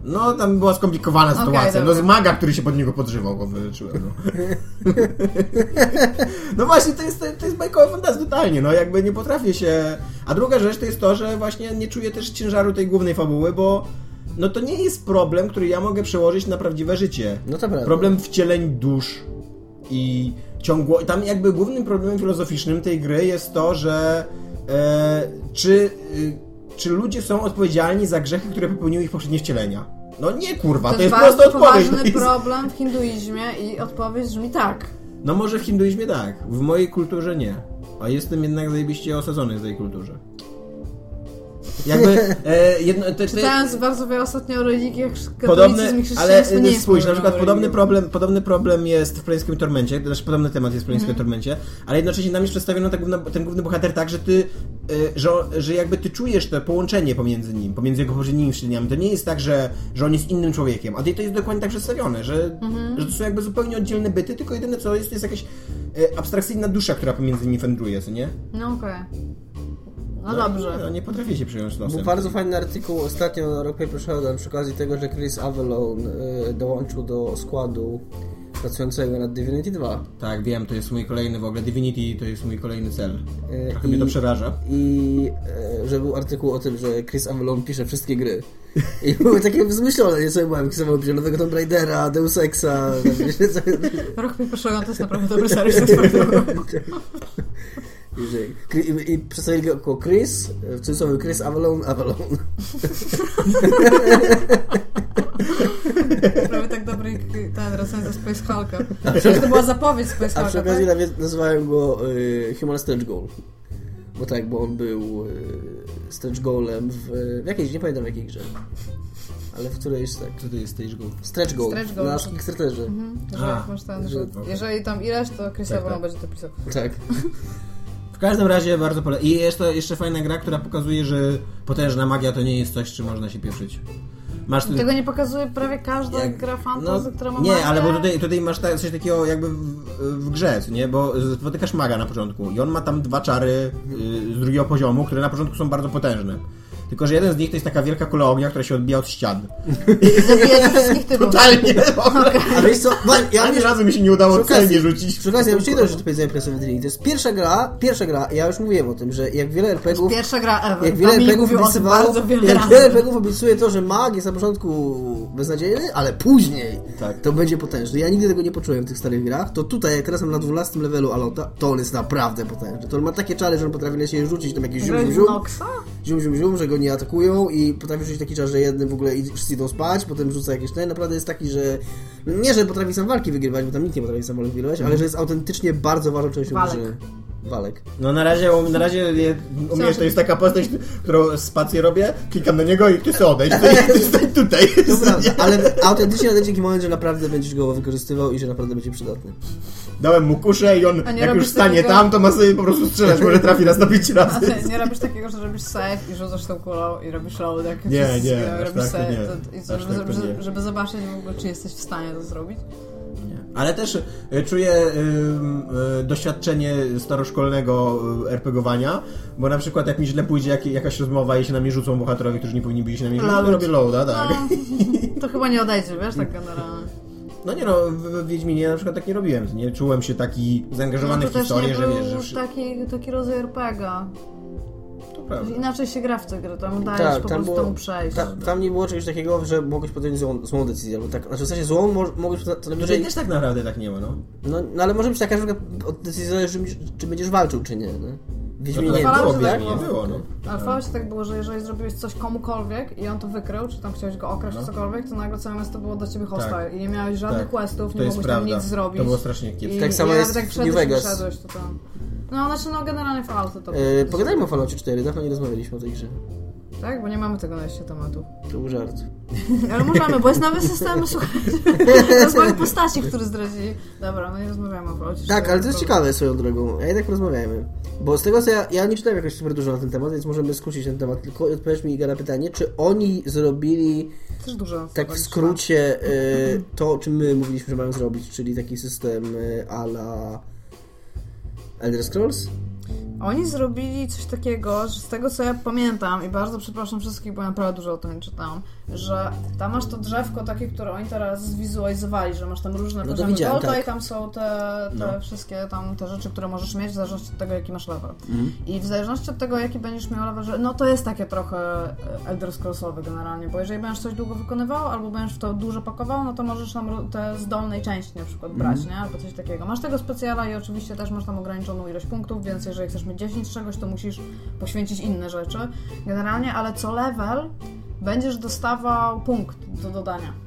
No, tam była skomplikowana Okej, sytuacja. no, dobra. z maga, który się pod niego podżywał, go wyleczyłem. No, no właśnie, to jest, to jest bajkowe fantazja totalnie. No, jakby nie potrafię się... A druga rzecz to jest to, że właśnie nie czuję też ciężaru tej głównej fabuły, bo no to nie jest problem, który ja mogę przełożyć na prawdziwe życie. No to prawda. Problem wcieleń dusz i ciągło... Tam jakby głównym problemem filozoficznym tej gry jest to, że e, czy, y, czy ludzie są odpowiedzialni za grzechy, które popełniły ich poprzednie wcielenia? No nie kurwa, to, To jest prosta bardzo odpowiedź. poważny To jest... problem w hinduizmie i odpowiedź brzmi tak. No może w hinduizmie tak, w mojej kulturze nie. A jestem jednak zajebiście osadzony w tej kulturze. Jakby e, jedno, te, te, Czytając bardzo wiele ostatnio o religiach, Podobny, ale nie e, jest spójrz, na przykład podobny problem, podobny problem jest w Plańskim Tormencie, to znaczy podobny temat jest w Plańskim Mhm. Tormencie, ale jednocześnie nam jest przedstawiony ten główny, ten główny bohater tak, że ty, e, że, że jakby ty czujesz to połączenie pomiędzy nim, pomiędzy jego poprzednimi wcieleniami. To nie jest tak, że, że on jest innym człowiekiem, a to jest dokładnie tak przedstawione, że, Mhm. że to są jakby zupełnie oddzielne byty, tylko jedyne co jest, to jest jakaś e, abstrakcyjna dusza, która pomiędzy nimi wędruje, co nie? No okej. No dobrze. No, nie potrafię się przyjąć losem. Był bardzo fajny artykuł ostatnio na Rock Paper Showdown przy okazji tego, że Chris Avellone y, dołączył do składu pracującego nad Divinity 2. Tak, wiem, to jest mój kolejny w ogóle, Divinity to jest mój kolejny cel. E, Trochę i- mnie to przeraża. I e, że był artykuł o tym, że Chris Avellone pisze wszystkie gry. I były takie zmyślone, nie sobie byłem, Chris Avellone pisze nowego Tomb Raidera, Deus Exa. Rok mi poszło, to jest naprawdę dobry serwis drogą. I, i, przedstawili go jako Chris, w cudzysłowie Chris Avellone, Avellone. Prawie tak dobry jak ten recenzja Space Hulka. Przecież to była zapowiedź Space A Hulka, przy okazji tak? nawet nazywałem go y, Human Stretch Goal. Bo tak, bo on był y, Stretch Goalem w, w jakiejś, nie pamiętam w jakiej grze. Ale w którejś tak. Co to jest stage goal? Stretch Goal. Stretch goal. Na Kickstarterze. Mhm, Że A, masz ten, że że- jeżeli tam ileś, to Chris Tak, tak. będzie to pisał. Tak. W każdym razie bardzo pole. I jest to jeszcze fajna gra, która pokazuje, że potężna magia to nie jest coś, czym można się pieprzyć. Masz ten... Tego nie pokazuje prawie każda jak- gra fantasy, która ma Nie, magię. ale bo tutaj, tutaj masz ta, coś takiego jakby w, w grze, nie? Bo spotykasz maga na początku i on ma tam dwa czary y, z drugiego poziomu, które na początku są bardzo potężne. Tylko, że jeden z nich to jest taka wielka kula ognia, która się odbija od ścian. Zabija wszystkich typów. Totalnie! w ogóle. A wiesz co, ja Ani razu mi się nie udało celnie rzucić. Przy okazji, ja już nie dość, że to powiedzenie Press of the Dream. To jest pierwsza gra, pierwsza gra, ja już mówiłem o tym, że jak wiele RPGów Pierwsza gra ever. Jak wiele RPGów obiecywało, bardzo wiele jak wiele RPGów obiecuje to, że mag jest na początku beznadziejny, ale później Tak. to będzie potężny. Ja nigdy tego nie poczułem w tych starych grach. To tutaj, jak teraz mam na 12 levelu Alota, to on jest naprawdę potężny. To on ma takie czary, że on potrafi na siebie rzucić tam jakieś zium, zium, zium, zium, że go nie atakują i potrafi rzucić taki czar, że jednym w ogóle id- wszyscy idą spać, potem rzuca jakieś ten. Naprawdę jest taki, że nie, że potrafi sam walki wygrywać, bo tam nikt nie potrafi sam walki wygrywać, ale że jest autentycznie bardzo ważną częścią Walek. gry. Walek. No na razie, na razie je, u mnie to jest taka postać, którą spację robię, klikam na niego i ty sobie odejdź, ty, ty stań tutaj. To prawda, ale autentycznie nadejdzie taki moment, że naprawdę będziesz go wykorzystywał i że naprawdę będzie przydatny. Dałem mu kuszę i on jak już stanie takiego- tam, to ma sobie po prostu strzelać, może trafi raz na pięć razy. ty nie robisz takiego, że robisz save i rzucasz tą kulą i robisz load, jak Nie, wszyscy nie, robisz tak to save, nie. to, żeby, tak żeby, nie. żeby zobaczyć w ogóle, czy jesteś w stanie to zrobić. Ale też e, czuję ym, e, doświadczenie staroszkolnego RPGowania, bo na przykład jak mi źle pójdzie jak, jakaś rozmowa i się na mnie rzucą bohaterowie, którzy nie powinni byli się na mnie rzucać, to Load. robię loada, tak. No, to chyba nie odejdzie, wiesz, tak generalnie. No nie no, w, w Wiedźminie na przykład tak nie robiłem, nie czułem się taki zaangażowany No w to też historię, nie że wiesz, że... taki, taki rodzaj RPG-a. To prawda. Inaczej się gra w tę grę, tam dajesz Tak, po tam prostu było- przejść. Ta, tam nie było czegoś takiego, że mogłeś podjąć złą, złą decyzję, albo tak, znaczy w sensie złą mo- mogłeś Tutaj najwyżej, też tak naprawdę tak nie ma, no. no, no ale może być taka, że od decyzji zależy, czy będziesz walczył, czy nie, nie? W Wiedźminie No nie było, tak nie było. było, no. Ale w Falloutie tak było, że jeżeli zrobiłeś coś komukolwiek i on to wykrył, czy tam chciałeś go okraść, No. czy cokolwiek, to nagle całe miasto było do ciebie hostile Tak. i nie miałeś żadnych Tak. questów, To nie mogłeś tam prawda. nic zrobić. To było strasznie kiepskie. I, Tak samo i jest nawet jak w wszedłeś, New Vegas. tam... No, znaczy, no generalnie w Falloutie to... Yy, pogadajmy o Falloutie 4, dawno nie rozmawialiśmy o tej grze. Tak? Bo nie mamy tego na liście tematów. To był żart. Ale możemy, bo jest nowy system, słuchajcie. Rozmawiamy postaci, które zdradzili. Dobra, no nie rozmawiamy o Falloutie Tak, 4, ale to jest ciekawe swoją drogą. A jednak porozmawiajmy. Bo z tego co ja, ja nie czytałem jakoś super dużo na ten temat, więc możemy skrócić ten temat. Tylko odpowiedz mi Iga na pytanie, czy oni zrobili Też dużo. tak w skrócie y, to, o czym my mówiliśmy, że mają zrobić, czyli taki system y, a la Elder Scrolls? Oni zrobili coś takiego, że z tego co ja pamiętam i bardzo przepraszam wszystkich, bo ja naprawdę dużo o tym nie czytałam, że tam masz to drzewko takie, które oni teraz zwizualizowali, że masz tam różne No poziomy Golda tak. i tam są te, te wszystkie tam te rzeczy, które możesz mieć w zależności od tego, jaki masz level. Mhm. I w zależności od tego, jaki będziesz miał level, że no to jest takie trochę e, Elder Scrollsowe generalnie, bo jeżeli będziesz coś długo wykonywał, albo będziesz w to dużo pakował, no to możesz tam te z dolnej części na przykład brać, Mhm. nie? Albo coś takiego. Masz tego specjala i oczywiście też masz tam ograniczoną ilość punktów, więc jeżeli chcesz mieć 10 z czegoś, to musisz poświęcić inne rzeczy generalnie, ale co level będziesz dostawał punkt do dodania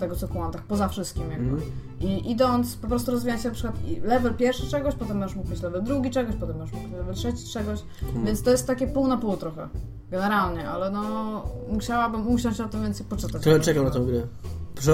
tego co kumam, tak poza wszystkim jakby. Mhm. I idąc, po prostu rozwijać się na przykład level pierwszy czegoś, potem masz mógł mieć level drugi czegoś, potem masz mógł mieć level trzeci czegoś, więc to jest takie pół na pół trochę. Generalnie, ale no musiałabym usiąść o tym więcej poczytać. Trochę czekam na tą grę.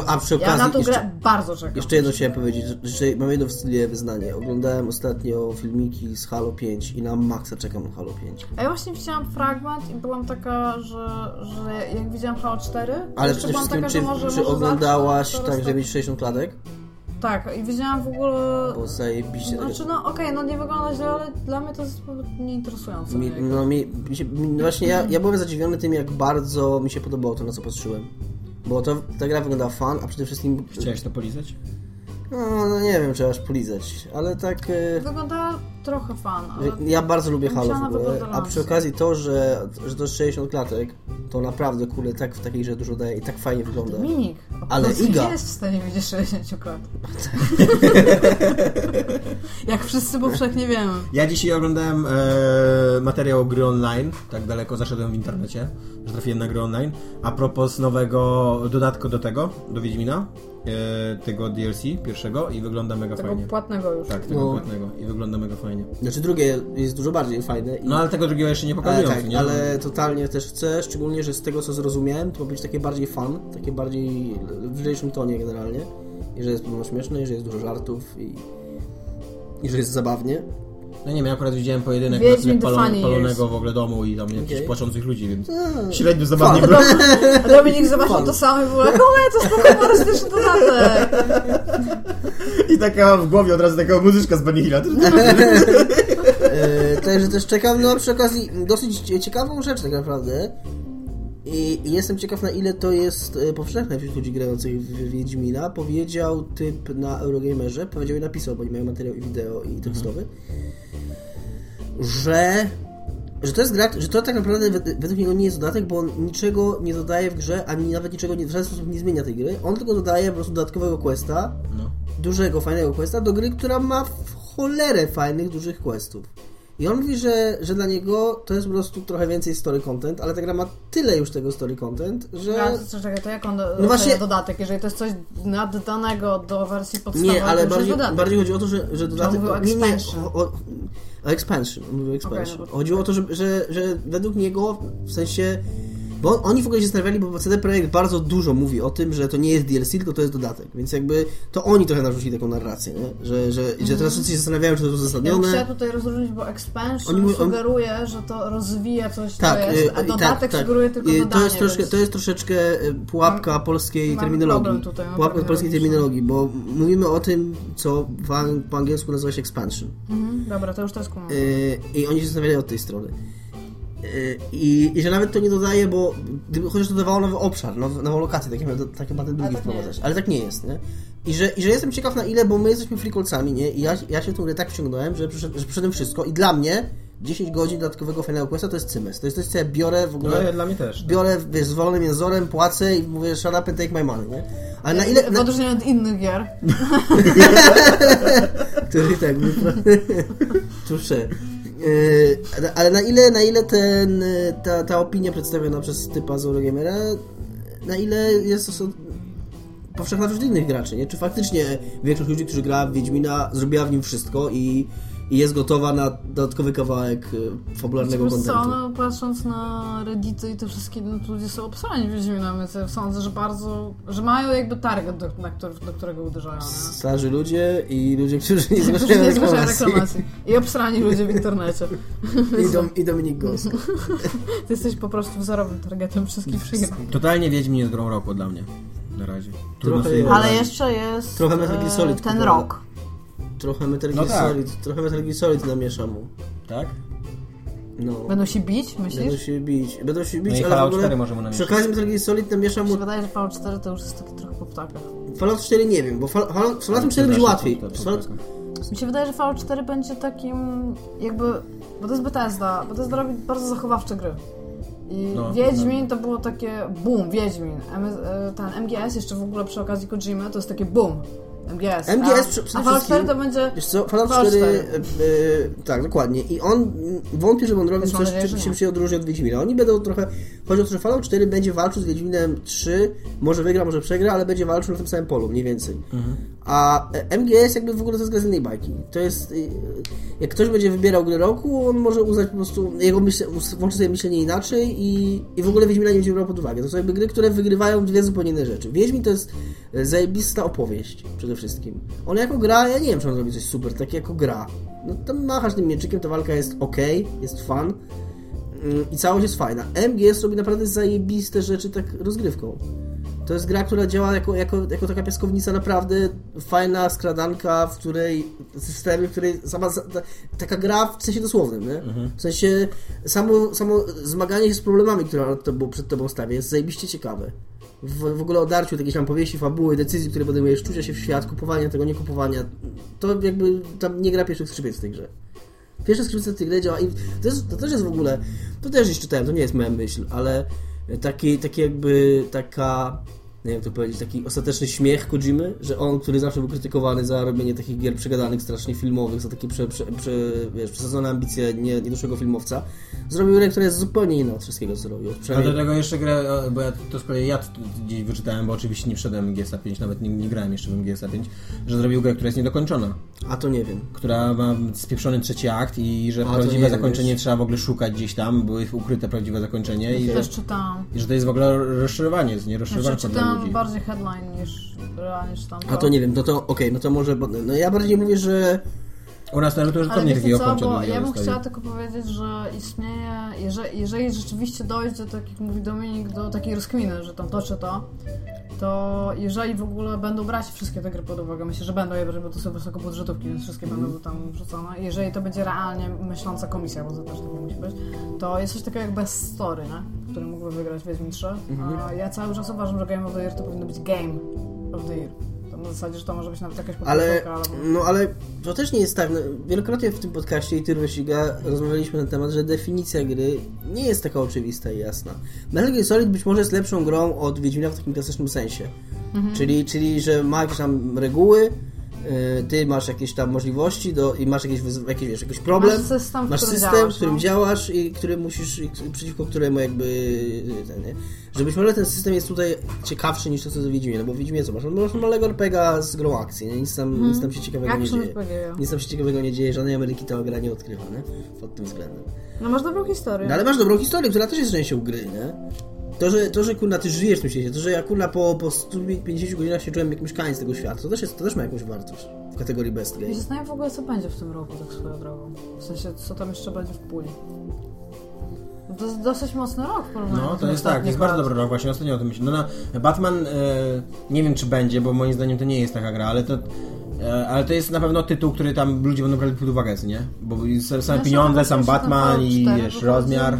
A przy Ja okazji na tą jeszcze, grę bardzo czekam. jeszcze jedno chciałem powiedzieć, że mam jedno wstydliwe wyznanie. Oglądałem ostatnio filmiki z Halo 5 i na maksa czekam na Halo 5. A ja właśnie widziałam fragment i byłam taka, że, że jak widziałam Halo 4, to Ale jeszcze przede byłam wszystkim, taka, czy, że może, czy może oglądałaś zacznę, tak, żeby mieć 60 klatek? Tak, i widziałam w ogóle... Bo zajebiście... Znaczy no okej, no nie wygląda źle, ale dla mnie to jest nieinteresujące. Mi, no mi, mi się, mi, właśnie ja, ja byłem zadziwiony tym, jak bardzo mi się podobało to, na co patrzyłem. Bo to, ta gra wygląda fan, a przede wszystkim... Chciałeś to polizać? No, no nie wiem, czy aż polizać, ale tak... E, Wygląda trochę fan, ale... ja bardzo lubię Halo w ogóle, a przy okazji to, że, że to jest 60 klatek, to naprawdę, kurde, tak w takiej grze dużo daje i tak fajnie wygląda. Dominik, Ale ale Iga. nie jest w stanie widzieć 60 klat. Jak wszyscy powszechnie wiemy. Ja dzisiaj oglądałem e, materiał gry online, tak daleko zaszedłem w internecie, że trafiłem na gry online. A propos nowego dodatku do tego, do Wiedźmina, e, tego DLC pierwszego i wygląda mega Tego fajnie. płatnego już. Tak, tego No. płatnego i wygląda mega fajnie. Znaczy drugie jest dużo bardziej fajne. I... No ale tego drugiego jeszcze nie Ale pokazują, tak, nie? ale totalnie też chcę, szczególnie, że z tego co zrozumiałem, to ma być takie bardziej fun, takie bardziej w lżejszym tonie generalnie. I że jest podobno śmieszne, i że jest dużo żartów i, i że jest zabawnie. No nie wiem, ja akurat widziałem pojedynek Wiedźmin na The palo, Funny palonego w ogóle domu i tam jakichś Okej. płaczących ludzi, więc Eee, średnio zabawnie było. A Dominik zobaczył to samo i był jak, o to jest to humorystyczny dodatek. I taka w głowie od razu taka muzyczka z Benny Hilla. Także też czekam, no a przy okazji dosyć ciekawą rzecz tak naprawdę. I, I jestem ciekaw na ile to jest e, powszechne wśród ludzi grających w Wiedźmina. Powiedział typ na Eurogamerze, powiedział i napisał, bo nie mają materiał i wideo i tekstowy, że że to jest gra, że to tak naprawdę wed- według niego nie jest dodatek, bo on niczego nie dodaje w grze, ani nawet niczego nie, w żaden sposób nie zmienia tej gry. On tylko dodaje po prostu dodatkowego questa, No. dużego, fajnego questa do gry, która ma w cholerę fajnych, dużych questów. I on mówi, że, że dla niego to jest po prostu trochę więcej story content, ale ta gra ma tyle już tego story content, że... Ja, czekaj, to jak on do, No właśnie- dodatek? Jeżeli to jest coś naddanego do wersji podstawowej, Nie, to ale jest bardziej, dodatek. bardziej chodzi o to, że, że dodatek... mówił o nie, nie, expansion. o, o, o expansion. On mówił o expansion. no bo- Chodziło o to, że, że, że według niego, w sensie... Bo on- oni w ogóle się zastanawiali, bo CD Projekt bardzo dużo mówi o tym, że to nie jest DLC, tylko to jest dodatek. Więc jakby to oni trochę narzucili taką narrację, nie? Że, że, że teraz wszyscy się zastanawiają, czy to jest Ja uzasadnione. chciała tutaj rozróżnić, bo expansion Oni mówią- on- sugeruje, że to rozwija coś, Tak, co jest, y, a i dodatek tak, tak. sugeruje tylko Y, dodanie. to jest, troszkę, więc... to jest troszeczkę y, pułapka polskiej mam terminologii. tutaj, mam pułapka polskiej terminologii, bo mówimy o tym, co w po angielsku nazywa się expansion. Mhm, dobra, to już jest kumam. I oni się zastanawiali od tej strony. I, I że nawet to nie dodaje, bo gdyby chociaż dodawało nowy obszar, nowy, nową lokację, takie, takie ma ten drugi tak wprowadzać. Ale tak nie jest, nie? I że, I że jestem ciekaw na ile, bo my jesteśmy freakolcami, nie? I ja, ja się tą grę tak wciągnąłem, że, przyszedł, że przyszedłem wszystko i dla mnie 10 godzin dodatkowego Final Questa to jest cymes. To jest coś, co ja biorę w ogóle... No, dla mnie też. biorę wiesz, z wolnym jęzorem, płacę i mówię shut up and take my money, nie? Ale na ile... W Na, odróżnieniu od innych gier. który tak, tusze. Yy, ale na ile, na ile ten, ta, ta opinia przedstawiona przez typa z Eurogamera, na ile jest oso- powszechna wśród innych graczy, nie? Czy faktycznie większość ludzi, którzy gra w Wiedźmina, zrobiła w nim wszystko i, i jest gotowa na dodatkowy kawałek y, fabularnego Wiesz co, kontentu. no, patrząc na Reddity i te wszystkie, no, to ludzie są obsrani Wiedźminem, więc ja sądzę, że bardzo, że mają jakby target, do, na który, do którego uderzają, nie? Starzy ludzie i ludzie, którzy nie zgłaszają reklamacji. reklamacji. I obsrani ludzie w internecie. I, Dom, I Dominik Gosk. Ty jesteś po prostu wzorowym targetem wszystkich przyjemnych. Totalnie Wiedźmin jest grą roku dla mnie. Na razie. Trochę. Ale jeszcze jest Trochę e, ten rok. Trochę Metal No Gear tak. Solid, trochę Metal Gear Solid namiesza mu. Tak? No. Będą się bić, myślisz? Będą się bić, będą się bić, No ale Fallout ogóle 4 możemy przy namieszać. okazji Metal Gear Solid namiesza Mi się mu... wydaje, że Fallout 4 to już jest taki trochę po ptakach. Fallout 4 nie wiem, bo Fall- Fallout, z Falloutem 4 będzie łatwiej. Fallout- Mi się wydaje, że Fallout 4 będzie takim jakby, bo to jest Bethesda, Bethesda robi bardzo zachowawcze gry. I No, Wiedźmin to było takie boom, Wiedźmin. M- e, ten MGS jeszcze w ogóle przy okazji Kojimy to jest takie boom. MGS. MGS a, przy- przede a Fallout 4 wszystkim- to będzie... Wiesz co, Fallout Fallout 4, 4. e, e, tak, dokładnie. I on, wątpię, że on robi Też mam coś, czym że się, się odróżni od Wiedźmina. Oni będą trochę, chodzi o to, że Fallout 4 będzie walczył z Wiedźminem 3, może wygra, może przegra, ale będzie walczył na tym samym polu, mniej więcej. A MGS jakby w ogóle to jest z innej bajki. To jest, e, jak ktoś będzie wybierał grę roku, on może uznać po prostu, jego myśl, włączy sobie myślenie inaczej i, i w ogóle Wiedźmina nie będzie brał pod uwagę. To są jakby gry, które wygrywają dwie zupełnie inne rzeczy. Wiedźmin to jest e, zajebista opowieść przede wszystkim. On jako gra, ja nie wiem, czy on robi coś super, tak jako gra. No tam machasz tym mieczykiem, ta walka jest ok, jest fun mm, i całość jest fajna. MGS robi naprawdę zajebiste rzeczy tak rozgrywką. To jest gra, która działa jako, jako, jako taka piaskownica naprawdę fajna skradanka, w której systemy, w której sama ta, taka gra w sensie dosłownym, nie? W sensie samo, samo zmaganie się z problemami, które tobą, przed tobą stawia jest zajebiście ciekawe. W, w ogóle odarciu jakiejś tam powieści, fabuły, decyzji, które podejmujesz, czucia się w świat, kupowania tego, nie kupowania, to jakby tam nie gra pierwszych skrzypiec w tej grze. Pierwsze skrzypce w tej grze działa i to, jest, to też jest w ogóle, to też gdzieś czytałem, to nie jest moja myśl, ale taki, taki jakby taka, nie wiem jak to powiedzieć, taki ostateczny śmiech Kojimy, że on, który zawsze był krytykowany za robienie takich gier przegadanych, strasznie filmowych, za takie prze, prze, prze, wiesz, przesadzone ambicje nie, filmowca, zrobił grę, która jest zupełnie inna od wszystkiego, co robił. A do Przynajmniej tego jeszcze grę, o, bo ja to z kolei ja gdzieś wyczytałem, bo oczywiście nie wszedłem GSA 5, nawet nie, nie grałem jeszcze w GSA 5, że zrobił grę, która jest niedokończona, a to nie wiem. która ma spieprzony trzeci akt i że A, prawdziwe wiem, zakończenie wiesz. trzeba w ogóle szukać gdzieś tam, były ukryte prawdziwe zakończenie i że, Też czytałam. i że to jest w ogóle rozszerzywanie, jest nie dla czytałam ludzi. bardziej headline niż realnie czytam A to nie wiem, no to okej, no to może, no ja bardziej mówię, że U nas nawet to już pewnie takiego co, końca bo ja bym chciała tylko powiedzieć, że istnieje, jeżeli, jeżeli rzeczywiście dojdzie, tak jak mówi Dominik, do takiej rozkminy, że tam to czy to, to jeżeli w ogóle będą brać wszystkie te gry pod uwagę, myślę, że będą je brać, bo to są wysokobudżetówki, więc wszystkie Mhm. będą tam wrzucone. Jeżeli to będzie realnie myśląca komisja, bo to też tak musi być, to jest coś takiego jak Best Story, nie? który mógłby wygrać Wiedźmin 3. Mhm. A ja cały czas uważam, że Game of the Year to powinno być Game of the Year. Na zasadzie, że to może być nawet jakaś Ale, albo... no ale to też nie jest tak. No, wielokrotnie w tym podcaście i ty Rosiga rozmawialiśmy na temat, że definicja gry nie jest taka oczywista i jasna. Metal Gear Solid być może jest lepszą grą od Wiedźmina w takim klasycznym sensie. Mhm. Czyli, czyli, że ma jakieś tam reguły, ty masz jakieś tam możliwości do, i masz jakieś, wyz- jakieś, wiesz, jakiś problem. Masz system, w masz którym system, działasz, w którym no. działasz i który musisz, i przeciwko któremu jakby ten, nie? że być może ten system jest tutaj ciekawszy niż to, co do Wiedźmina, bo w Wiedźminie co masz? No, masz malego RPGa z grą akcji, nie? Nic, tam, nic tam się ciekawego nie dzieje. RPG. Nic tam się ciekawego nie dzieje, żadnej Ameryki ta gra nie odkrywa, nie? Pod tym względem. No masz dobrą historię. No ale masz dobrą historię, która też jest częścią gry, nie? To, że, to, że kurna, ty żyjesz w tym świecie, to, że ja kurna po, po 150 godzinach się czułem jak mieszkaniec tego świata, to też, jest, to też ma jakąś wartość w kategorii best game. się zastanawiam w ogóle, co będzie w tym roku, tak swoją drogą. W sensie, co tam jeszcze będzie w puli. No To jest dosyć mocny rok w porównaniu No, to jest tak, jest bardzo dobry rok, właśnie ostatnio o tym myślę. No, na Batman, e, nie wiem czy będzie, bo moim zdaniem to nie jest taka gra, ale to, e, ale to jest na pewno tytuł, który tam ludzie będą brali pod uwagę, nie? Bo same, Ja pieniądze, sam Batman i 4 wiesz, rozmiar.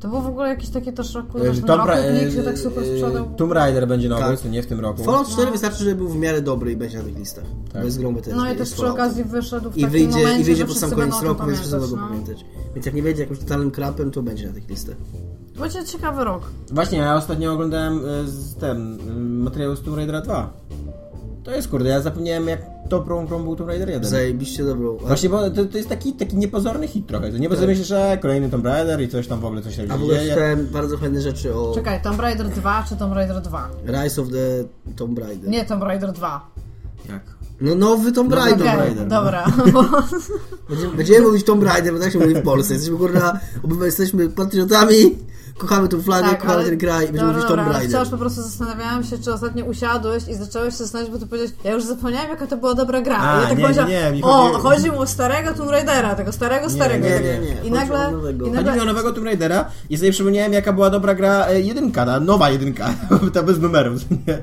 To był w ogóle jakiś taki też rok, E, że ten Tomb, Ra- Rocket się tak super sprzedał. Tomb Raider będzie nowy, Tak. nie w tym roku. Fallout 4 wystarczy, żeby był w miarę dobry i będzie na tych listach. Tak. Jest grą Bethesdy. No i też przy okazji wyszedł w I wyjdzie, momencie, i wyjdzie pod sam koniec roku, więc wszyscy no. pamiętać. Więc jak nie będzie jakimś totalnym krapem, to będzie na tych listach. Będzie ciekawy rok. Właśnie, ja ostatnio oglądałem e, z ten materiał z Tomb Raidera 2. To jest kurde, ja zapomniałem jak dobrą grą był Tomb Raider 1. Zajebiście dobrą. A, Właśnie, bo to, to jest taki, taki niepozorny hit trochę. To nie bo Tak. myślisz, że kolejny Tomb Raider i coś tam w ogóle coś tam a się w ogóle czytałem bardzo fajne rzeczy o Czekaj, Tomb Raider 2 czy Tomb Raider 2? Rise of the Tomb Raider. Nie, Tomb Raider 2. Jak? No nowy Tomb No, Raider. Tomb Okej, Raider, no. dobra. Będziemy, będziemy mówić Tomb Raider, bo tak się mówi w Polsce. Jesteśmy kurwa, obywa jesteśmy patriotami, kochamy tą flagę, Tak, kochamy ale- ten kraj i będziemy Dobra, mówić Tomb ale Raider. wciąż po prostu zastanawiałam się, czy ostatnio usiadłeś i zacząłeś się zastanawiać, bo ty powiedziałeś, ja już zapomniałem, jaka to była dobra gra. A, I ja tak nie, powiedziałam, nie, mi o, chodzi- chodzi mu o starego Tomb Raidera, tego starego, starego. nie, nie, nie, I chodzi nagle, o nowego. i Chodzi nagle mi o nowego Tomb Raidera i sobie przypomniałem, jaka była dobra gra e, jedynka, ta nowa jedynka, ta bez numerów, nie?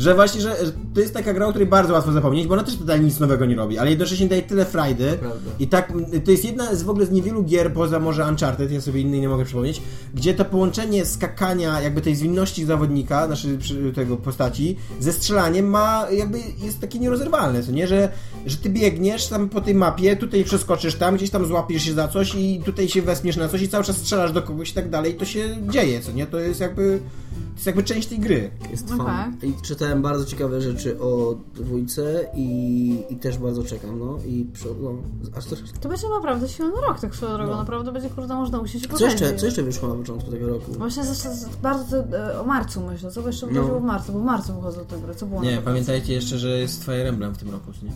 Że właśnie, że to jest taka gra, o której bardzo łatwo zapomnieć, bo ona też totalnie nic nowego nie robi, ale jednocześnie daje tyle frajdy Prawda. i tak, to jest jedna z w ogóle z niewielu gier, poza może Uncharted, ja sobie innej nie mogę przypomnieć, gdzie to połączenie skakania, jakby tej zwinności zawodnika, znaczy przy- tego postaci, ze strzelaniem ma, jakby jest takie nierozerwalne, co nie, że, że ty biegniesz tam po tej mapie, tutaj przeskoczysz tam, gdzieś tam złapiesz się za coś i tutaj się wespniesz na coś i cały czas strzelasz do kogoś i tak dalej, to się dzieje, co nie, to jest jakby, to jest jakby część tej gry. Jest Okej. fan. I czytałem bardzo ciekawe rzeczy o dwójce i, i też bardzo czekam, no. I przy, no, aż też... to będzie naprawdę silny rok, tak swoją drogą, naprawdę będzie, kurde, można usiąść i Co jeszcze, co jeszcze wyszło na początku tego roku? Właśnie z, z, bardzo e, o marcu myślę, co by jeszcze No. wychodziło w marcu, bo w marcu wychodzą te gry, co było Nie, pamiętajcie jeszcze, że jest Fire Emblem w tym roku, co nie?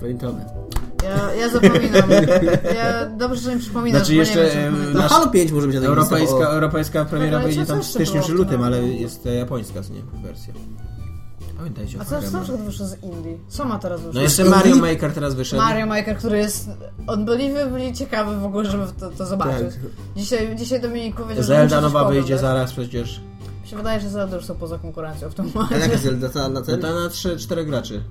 Pamiętamy. Ja, ja zapominam. Ja, dobrze, że mi przypominasz, Znaczy bo jeszcze. No Nasz- Halo 5 może być na Europejska, o- europejska premiera co tam w styczniu czy lutym, ale jest e, japońska, co nie? Wersja. Pamiętajcie o A co przykład wyszło z Indii? Co ma teraz wyszło? No jeszcze? Mario Maker teraz wyszedł. Mario Maker, który jest unbelievably ciekawy w ogóle, żeby to, to zobaczyć. Tak. Dzisiaj, dzisiaj Dominik powiedział, że Zelda coś nowa wyjdzie zaraz przecież. Mi się wydaje, że Zelda już są poza konkurencją w tym A momencie. jaka Zelda ta na To ten? ta na 3-4 graczy.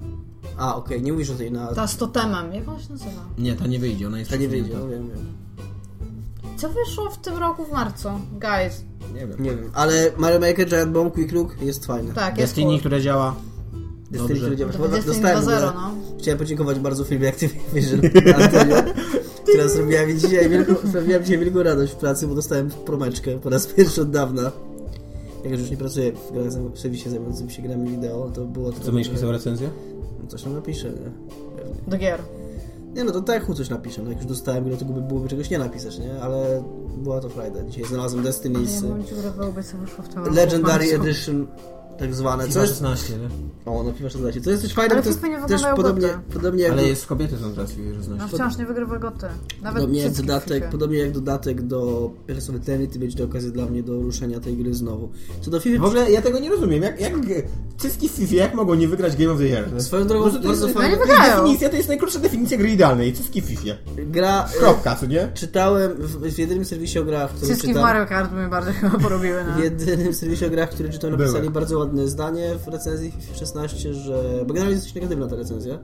A, okej, nie mówisz o tej na... Ta z totemem, jak ona się nazywa? Nie, ta nie wyjdzie, ona jest Ta nie wyjdzie, przesunięta. no wiem, wiem. Co wyszło w tym roku w marcu? Guys, Nie wiem. Nie wiem, ale Mario Maker, Giant Bomb, Quick Look jest fajny. tak, jest Destiny, cool. które działa. Destiny, Dobrze. który działa. Chyba Destiny dostałem 2.0, go. no. Chciałem podziękować bardzo firmie Activision Antonio, która zrobiła mi dzisiaj wielką, mi dzisiaj wielką radość w pracy, bo dostałem promeczkę po raz pierwszy od dawna. Jak już nie pracuję w, grach, w serwisie zajmującym się grami wideo, to było to... Co myślisz, pisał recenzję? Coś tam napiszę, nie? Pewnie. Do gier. Nie no, to Techu coś napiszę, no jak już dostałem grę, to by byłoby czegoś nie napisać, nie? Ale była to frajda. Dzisiaj znalazłem Destiny Nie z bym ci urywałoby, co wyszło w tym. Legendary. Edition, tak zwane. Co FIFA jest... 16, nie? O, no FIFA 16. To jest coś fajnego, Ale to jest nie też podobnie, podobnie jak... Ale do- jest kobiety są teraz w FIFA No 16. wciąż nie wygrywa go ty. Nawet Podobnie jak, w dodatek, podobnie jak dodatek do of Eternity będzie to okazja dla mnie do ruszenia tej gry znowu. Co do FIFA... W ogóle ja tego nie rozumiem. Jak, jak cyski w FIFA, jak mogą nie wygrać Game of the Year? Swoją drogą to bardzo jest, fajnie. to jest definicja, to jest najkrótsza definicja gry idealnej. Cyski w FIFA. Gra... e, Kropka, co nie? Czytałem w, w jedynym serwisie o grach, który Cycki w czytam... Mario Kart by mi bardziej chyba porobiły, W no. jedynym serwisie o grach, który czytam, Były. napisali bardzo ładne zdanie w recenzji FIFA 16, że... Bo generalnie jest dość negatywna ta recenzja,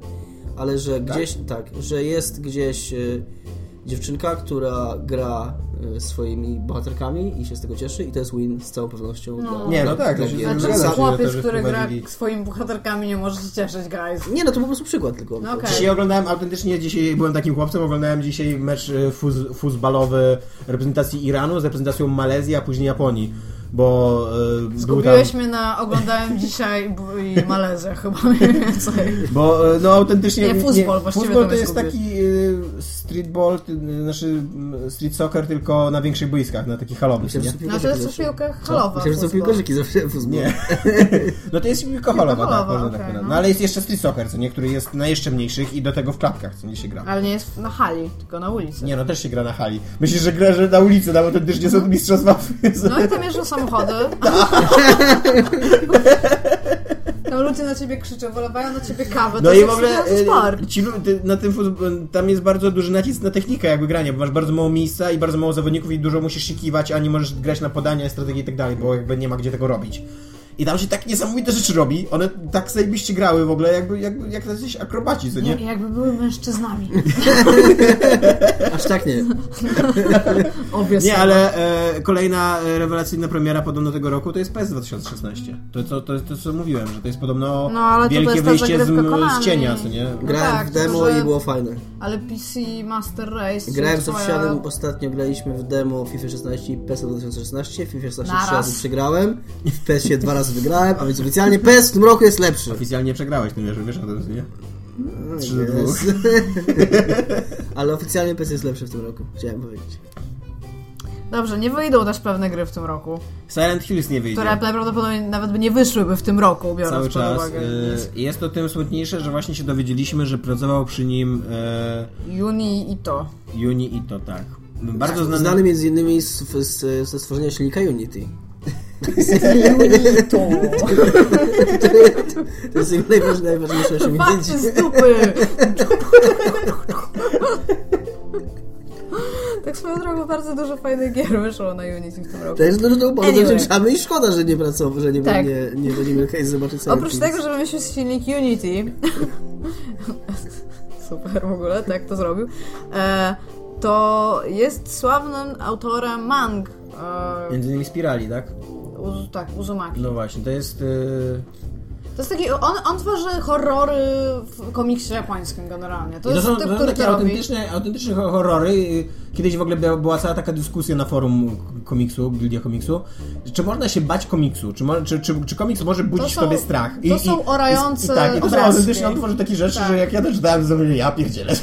ale że gdzieś... Tak, że jest gdzieś... e, Dziewczynka, która gra e, swoimi bohaterkami i się z tego cieszy i to jest win z całą pewnością No. dla, Nie, no tak, dla to się gier. zgadza. Znaczy, że to chłopiec, który gra swoimi bohaterkami nie może się cieszyć, guys. Nie, no to po prostu przykład tylko. No okej. Dzisiaj oglądałem autentycznie, dzisiaj byłem takim chłopcem, oglądałem dzisiaj mecz e, fuz, fuzbalowy reprezentacji Iranu z reprezentacją Malezji, a później Japonii, bo e, był tam... Zgubiłeś mnie na oglądałem dzisiaj i Malezję chyba mniej więcej. Bo e, no autentycznie... Nie, futbol, właściwie futbol to jest taki e, streetball, znaczy m, street soccer tylko na większych boiskach, na takich halowych, Myślę, nie? że są No to jest piłkach halowa. Myślę, że są futbol. piłkarzyki zawsze. Nie. No to jest piłka halowa, tak, halowa, można okej, tak no. No ale jest jeszcze street soccer, co nie, który jest na jeszcze mniejszych i do tego w klatkach, co nie się gra. Ale nie jest na hali, tylko na ulicy. Nie no, też się gra na hali. Myślisz, że gra że na ulicy, tam autentycznie są mistrzostwa. No i tam jeżdżą samochody. Tam ludzie na ciebie krzyczą, wylewają na ciebie kawę. No to i jest w ogóle e, sport. ci, na tym tam jest bardzo duży nacisk na technikę jakby grania, bo masz bardzo mało miejsca i bardzo mało zawodników i dużo musisz się kiwać, a nie możesz grać na podania, strategię i tak dalej, bo jakby nie ma gdzie tego robić. I tam się tak niesamowite rzeczy robi, one tak zajebiście grały w ogóle, jakby, jakby jak jacyś akrobaci, co nie? Jak, jakby były mężczyznami. Aż tak nie. Obviously. Nie, ale e, kolejna e, rewelacyjna premiera podobno tego roku to jest PS 2016. To, to, to, to co mówiłem, że to jest podobno No, ale to wielkie wyjście z, z cienia, co nie? No Grałem tak, w demo że- i było fajne. Ale PC Master Race... Grałem z twoja- oficjalem, ostatnio graliśmy w demo FIFA 16 i PES 2016. W FIFA 16 Naraz. trzy razy przegrałem, w PES-ie dwa razy wygrałem, a więc oficjalnie PES w tym roku jest lepszy. Oficjalnie przegrałeś, nie wiesz, tym, co nie? No, Trzy do jest. Ale oficjalnie PES jest lepszy w tym roku, chciałem powiedzieć. Dobrze, nie wyjdą też pewne gry w tym roku, Silent Hills nie wyjdzie. które najprawdopodobniej nawet by nie wyszłyby w tym roku, biorąc Cały pod czas. uwagę. E, jest to tym smutniejsze, że właśnie się dowiedzieliśmy, że pracował przy nim e, Juni i to. Juni Ito, tak. Bardzo Znany, znany. znany między innymi z, z, ze stworzenia silnika Unity. To. To jest najważ, najważniejsze osiągnięcie. z dupy! tak swoją drogą bardzo dużo fajnych gier wyszło na Unity w tym roku. To jest dużo do Anyway. dowdzięczamy i szkoda, że nie pracował, że nie, Tak. nie, nie będziemy mieli okazji zobaczyć Oprócz tego, że wymyślił silnik Unity, super w ogóle, tak to zrobił, e, to jest sławnym autorem mang. E, Między innymi Spirali, tak? Uz, tak, Uzumaki. No właśnie, to jest. E, To jest taki, on, on tworzy horrory w komiksie japońskim generalnie. To, I to jest są, typ, to są takie robi. autentyczne, autentyczne ho- horrory. Kiedyś w ogóle była, była cała taka dyskusja na forum komiksu, Gildia Komiksu, czy można się bać komiksu, czy, czy, czy, czy komiks może budzić są- w tobie strach. to są orające i, i, tak, i to są obrazki. autentycznie, on tworzy takie rzeczy, Tak. że jak ja to czytałem, to ja pierdzielę.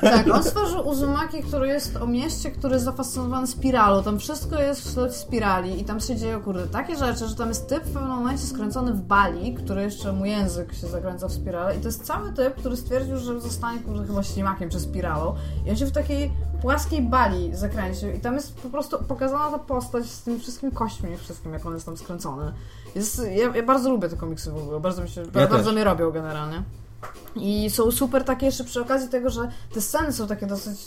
Tak, on stworzył Uzumaki, który jest o mieście, który jest zafascynowany spiralą. Tam wszystko jest w stylu spirali i tam się dzieją, kurde, takie rzeczy, że tam jest typ w pewnym momencie skręcony w bali, który jeszcze mu język się zakręca w spirale i to jest cały typ, który stwierdził, że zostanie, kurde, chyba ślimakiem czy spiralą i on się w takiej płaskiej bali zakręcił i tam jest po prostu pokazana ta postać z tymi wszystkimi kośćmi i wszystkim, jak on jest tam skręcony. Jest, ja, ja bardzo lubię te komiksy w ogóle, bardzo mi się, bardzo też. mnie robią generalnie. I są super takie jeszcze przy okazji tego, że te sceny są takie dosyć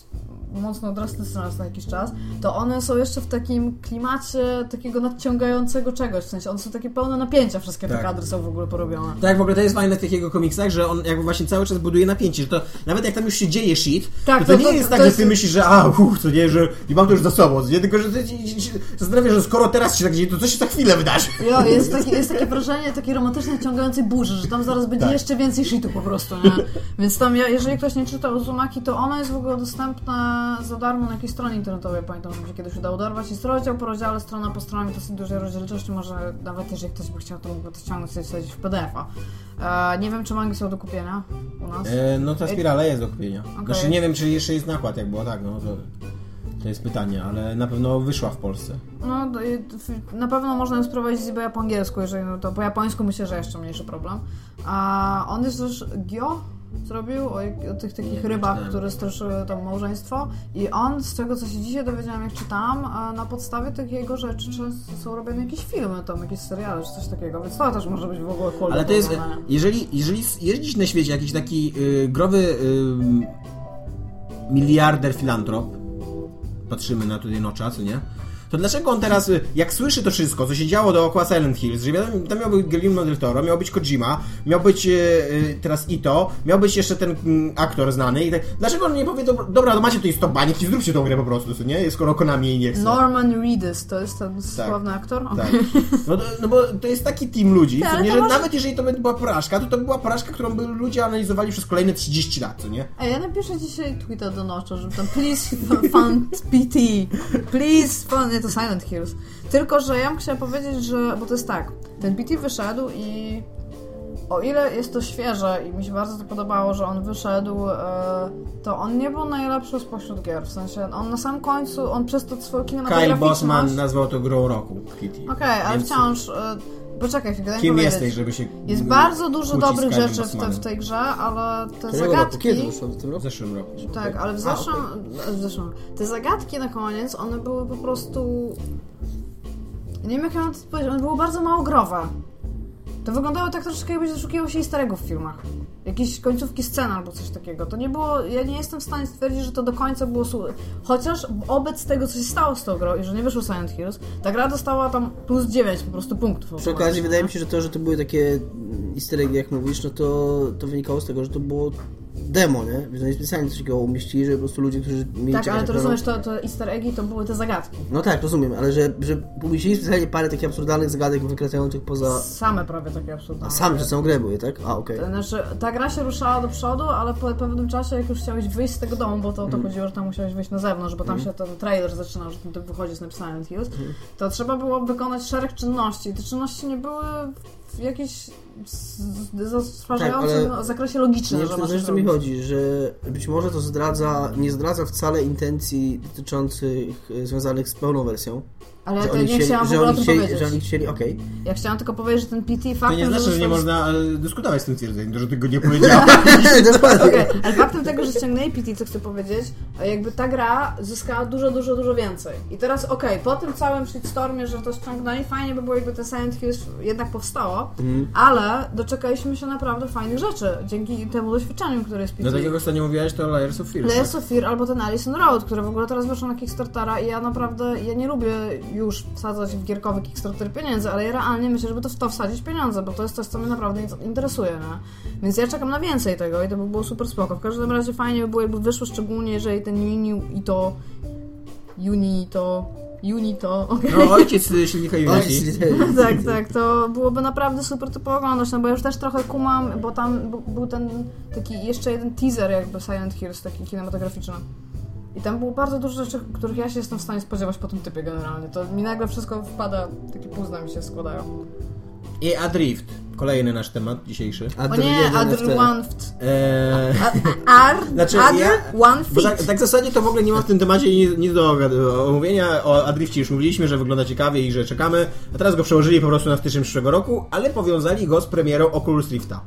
mocno drastyczne raz na jakiś czas, to one są jeszcze w takim klimacie takiego nadciągającego czegoś, w sensie one są takie pełne napięcia, wszystkie te Tak. kadry są w ogóle porobione. Tak, w ogóle to jest fajne w tych jego komiksach, że on jakby właśnie cały czas buduje napięcie, że to nawet jak tam już się dzieje shit, Tak, to, to, to- nie to- jest tak, że jest- ty myślisz, że a, uch, co nie, że i mam to już za sobą, co nie, tylko że ty się- zastanawiasz, że skoro teraz się tak dzieje, to coś się za chwilę wydarzy. Jo, jest, takie, jest takie wrażenie takiej romantycznej, ciągającej burzy, że tam zaraz będzie Tak. jeszcze więcej shitu po prostu, nie? Więc tam, ja- jeżeli ktoś nie czytał Uzumaki, to ona jest w ogóle dostępna za darmo na jakiejś stronie internetowej, pamiętam, że kiedyś udało dorwać. Jest rozdział po rozdziale, strona po stronie, dosyć dużej rozdzielczości, może nawet jeżeli ktoś by chciał, to mógłby to ściągnąć sobie wsadzić w PDF-a. E, nie wiem, czy mangi są do kupienia u nas. E, no ta spirala jest do kupienia. Okej. Znaczy nie wiem, czy jeszcze jest nakład, jak było tak, no to, to jest pytanie, ale na pewno wyszła w Polsce. No, na pewno można ją sprowadzić po angielsku, jeżeli no to po japońsku myślę, że jeszcze mniejszy problem. A on jest też Gyo zrobił o, o tych takich rybach, czytałem. które straszyły to małżeństwo i on, z tego co się dzisiaj dowiedziałam, jak czytałam, a na podstawie tych jego rzeczy często są robione jakieś filmy, tam jakieś seriale czy coś takiego, więc to też może być w ogóle cool Ale to jest, jeżeli, jeżeli jest dziś na świecie jakiś taki y, growy y, miliarder filantrop, patrzymy na tutaj nocza, co nie? To dlaczego on teraz, y, jak słyszy to wszystko, co się działo dookoła Silent Hills, że tam miał być Guillermo del Toro, miał być Kojima, miał być y, y, teraz Ito, miał być jeszcze ten mm, aktor znany i tak, dlaczego on nie powie, dobra, to macie tutaj stop banik i zróbcie tą grę po prostu, nie? Skoro Konami jej nie chce. Norman Reedus, to jest ten sławny aktor? Tak. No, to- no bo to jest taki team ludzi, ale nie, że może- nawet jeżeli to była porażka, to to była porażka, którą by ludzie analizowali przez kolejne 30 lat, co nie? Ej, ja napiszę dzisiaj tweeta do Nocza, żeby tam please fund PT, please nie to Silent Hills. Tylko, że ja bym chciała powiedzieć, że, bo to jest tak, ten PT wyszedł i o ile jest to świeże i mi się bardzo to podobało, że on wyszedł, e, to on nie był najlepszy spośród gier, w sensie on na samym końcu, on przez to swoją Kyle kinematograficzność... Bossman nazwał to grą roku, Kitty. Okej, ale Więc wciąż, e, poczekaj chwilę, Kim powiedzieć. jesteś, żeby się Jest bardzo dużo dobrych rzeczy w, te, w tej grze, ale te Którego roku? zagadki... Kiedy wyszło? W tym W roku? zeszłym roku. Tak, ale w A, zeszłym, w zeszłym. Te zagadki na koniec, one były po prostu. Nie wiem jak ja mam to powiedzieć, one były bardzo mało growe. To wyglądało tak troszeczkę jakbyś doszukiwał się easter eggów w filmach. Jakieś końcówki scen albo coś takiego. To nie było, ja nie jestem w stanie stwierdzić, że to do końca było su- Chociaż wobec tego, co się stało z tą grą i że nie wyszło Silent Hills, ta gra dostała tam plus 9 po prostu punktów. Przy okazji wydaje mi się, że to, że to były takie easter eggi, jak mówisz, no to, to wynikało z tego, że to było demo, nie? Więc oni specjalnie coś takiego umieścili, żeby po prostu ludzie, którzy mieli Tak, ale to rozumiesz, to, to easter eggi to były te zagadki. No tak, rozumiem, ale że, że umieścili specjalnie parę takich absurdalnych zagadek wykracających poza... Same prawie takie absurdalne. A sam, że całą grę były, tak? A, okej. To Znaczy, ta gra się ruszała do przodu, ale po pewnym czasie, jak już chciałeś wyjść z tego domu, bo to o to chodziło, że tam musiałeś wyjść na zewnątrz, bo tam się ten trailer zaczynał, że ten wychodzi z napisem Silent Hills, to trzeba było wykonać szereg czynności. I te czynności nie były jakieś z- z- stwarzające Tak, w zakresie logicznym, Nie wiem, to mi chodzi, że być może to zdradza, nie zdradza wcale intencji dotyczących e, związanych z pełną wersją. Ale że to nie chcieli, chciałam w że ogóle o tym chcieli, powiedzieć. że oni chcieli, okej. Ja chciałam tylko powiedzieć, że ten PT To faktem, nie znaczy, że nie został- można e, dyskutować z tym twierdzeniem, że ty go nie powiedziałeś. Dokładnie. Okej, ale faktem tego, że ściągnęli PT, co chcę powiedzieć, jakby ta gra zyskała dużo, dużo, dużo więcej. I teraz okej, po tym całym shitstormie, że to ściągnęli, fajnie by było, jakby te Silent Hills jednak powstało, Mhm. ale doczekaliśmy się naprawdę fajnych rzeczy dzięki temu doświadczeniu, które jest PT. No tak jak ostatnio mówiłaś, to Layers of Fear. tak? Layers of Fear albo ten Alison Road, które w ogóle teraz wyszło na Kickstartera i ja naprawdę, ja nie lubię już wsadzać w gierkowy Kickstarter pieniędzy, ale ja realnie myślę, żeby to w to wsadzić pieniądze, bo to jest coś, co mnie naprawdę in- interesuje, nie? Więc ja czekam na więcej tego i to by było super spoko. W każdym razie fajnie by było, jakby wyszło szczególnie, jeżeli ten Uni i to... Uni to... Uni to... okej. No ojciec y, silnika Oj, Unity. Tak, tak, to byłoby naprawdę super to pooglądać, no bo ja już też trochę kumam, bo tam był ten taki jeszcze jeden teaser jakby Silent Hills, taki kinematograficzny. I tam było bardzo dużo rzeczy, których ja się jestem w stanie spodziewać po tym typie generalnie. To mi nagle wszystko wpada, takie puzna mi się składają. I Adrift. Kolejny nasz temat dzisiejszy. O nie, Other One... Eee, Ar, Znaczy, other ja- One tak, tak w zasadzie to w ogóle nie ma w tym temacie nic, nic do do omówienia. O Adrifcie już mówiliśmy, że wygląda ciekawie i że czekamy. A teraz go przełożyli po prostu na styczeń przyszłego roku, ale powiązali go z premierą Oculus Rifta.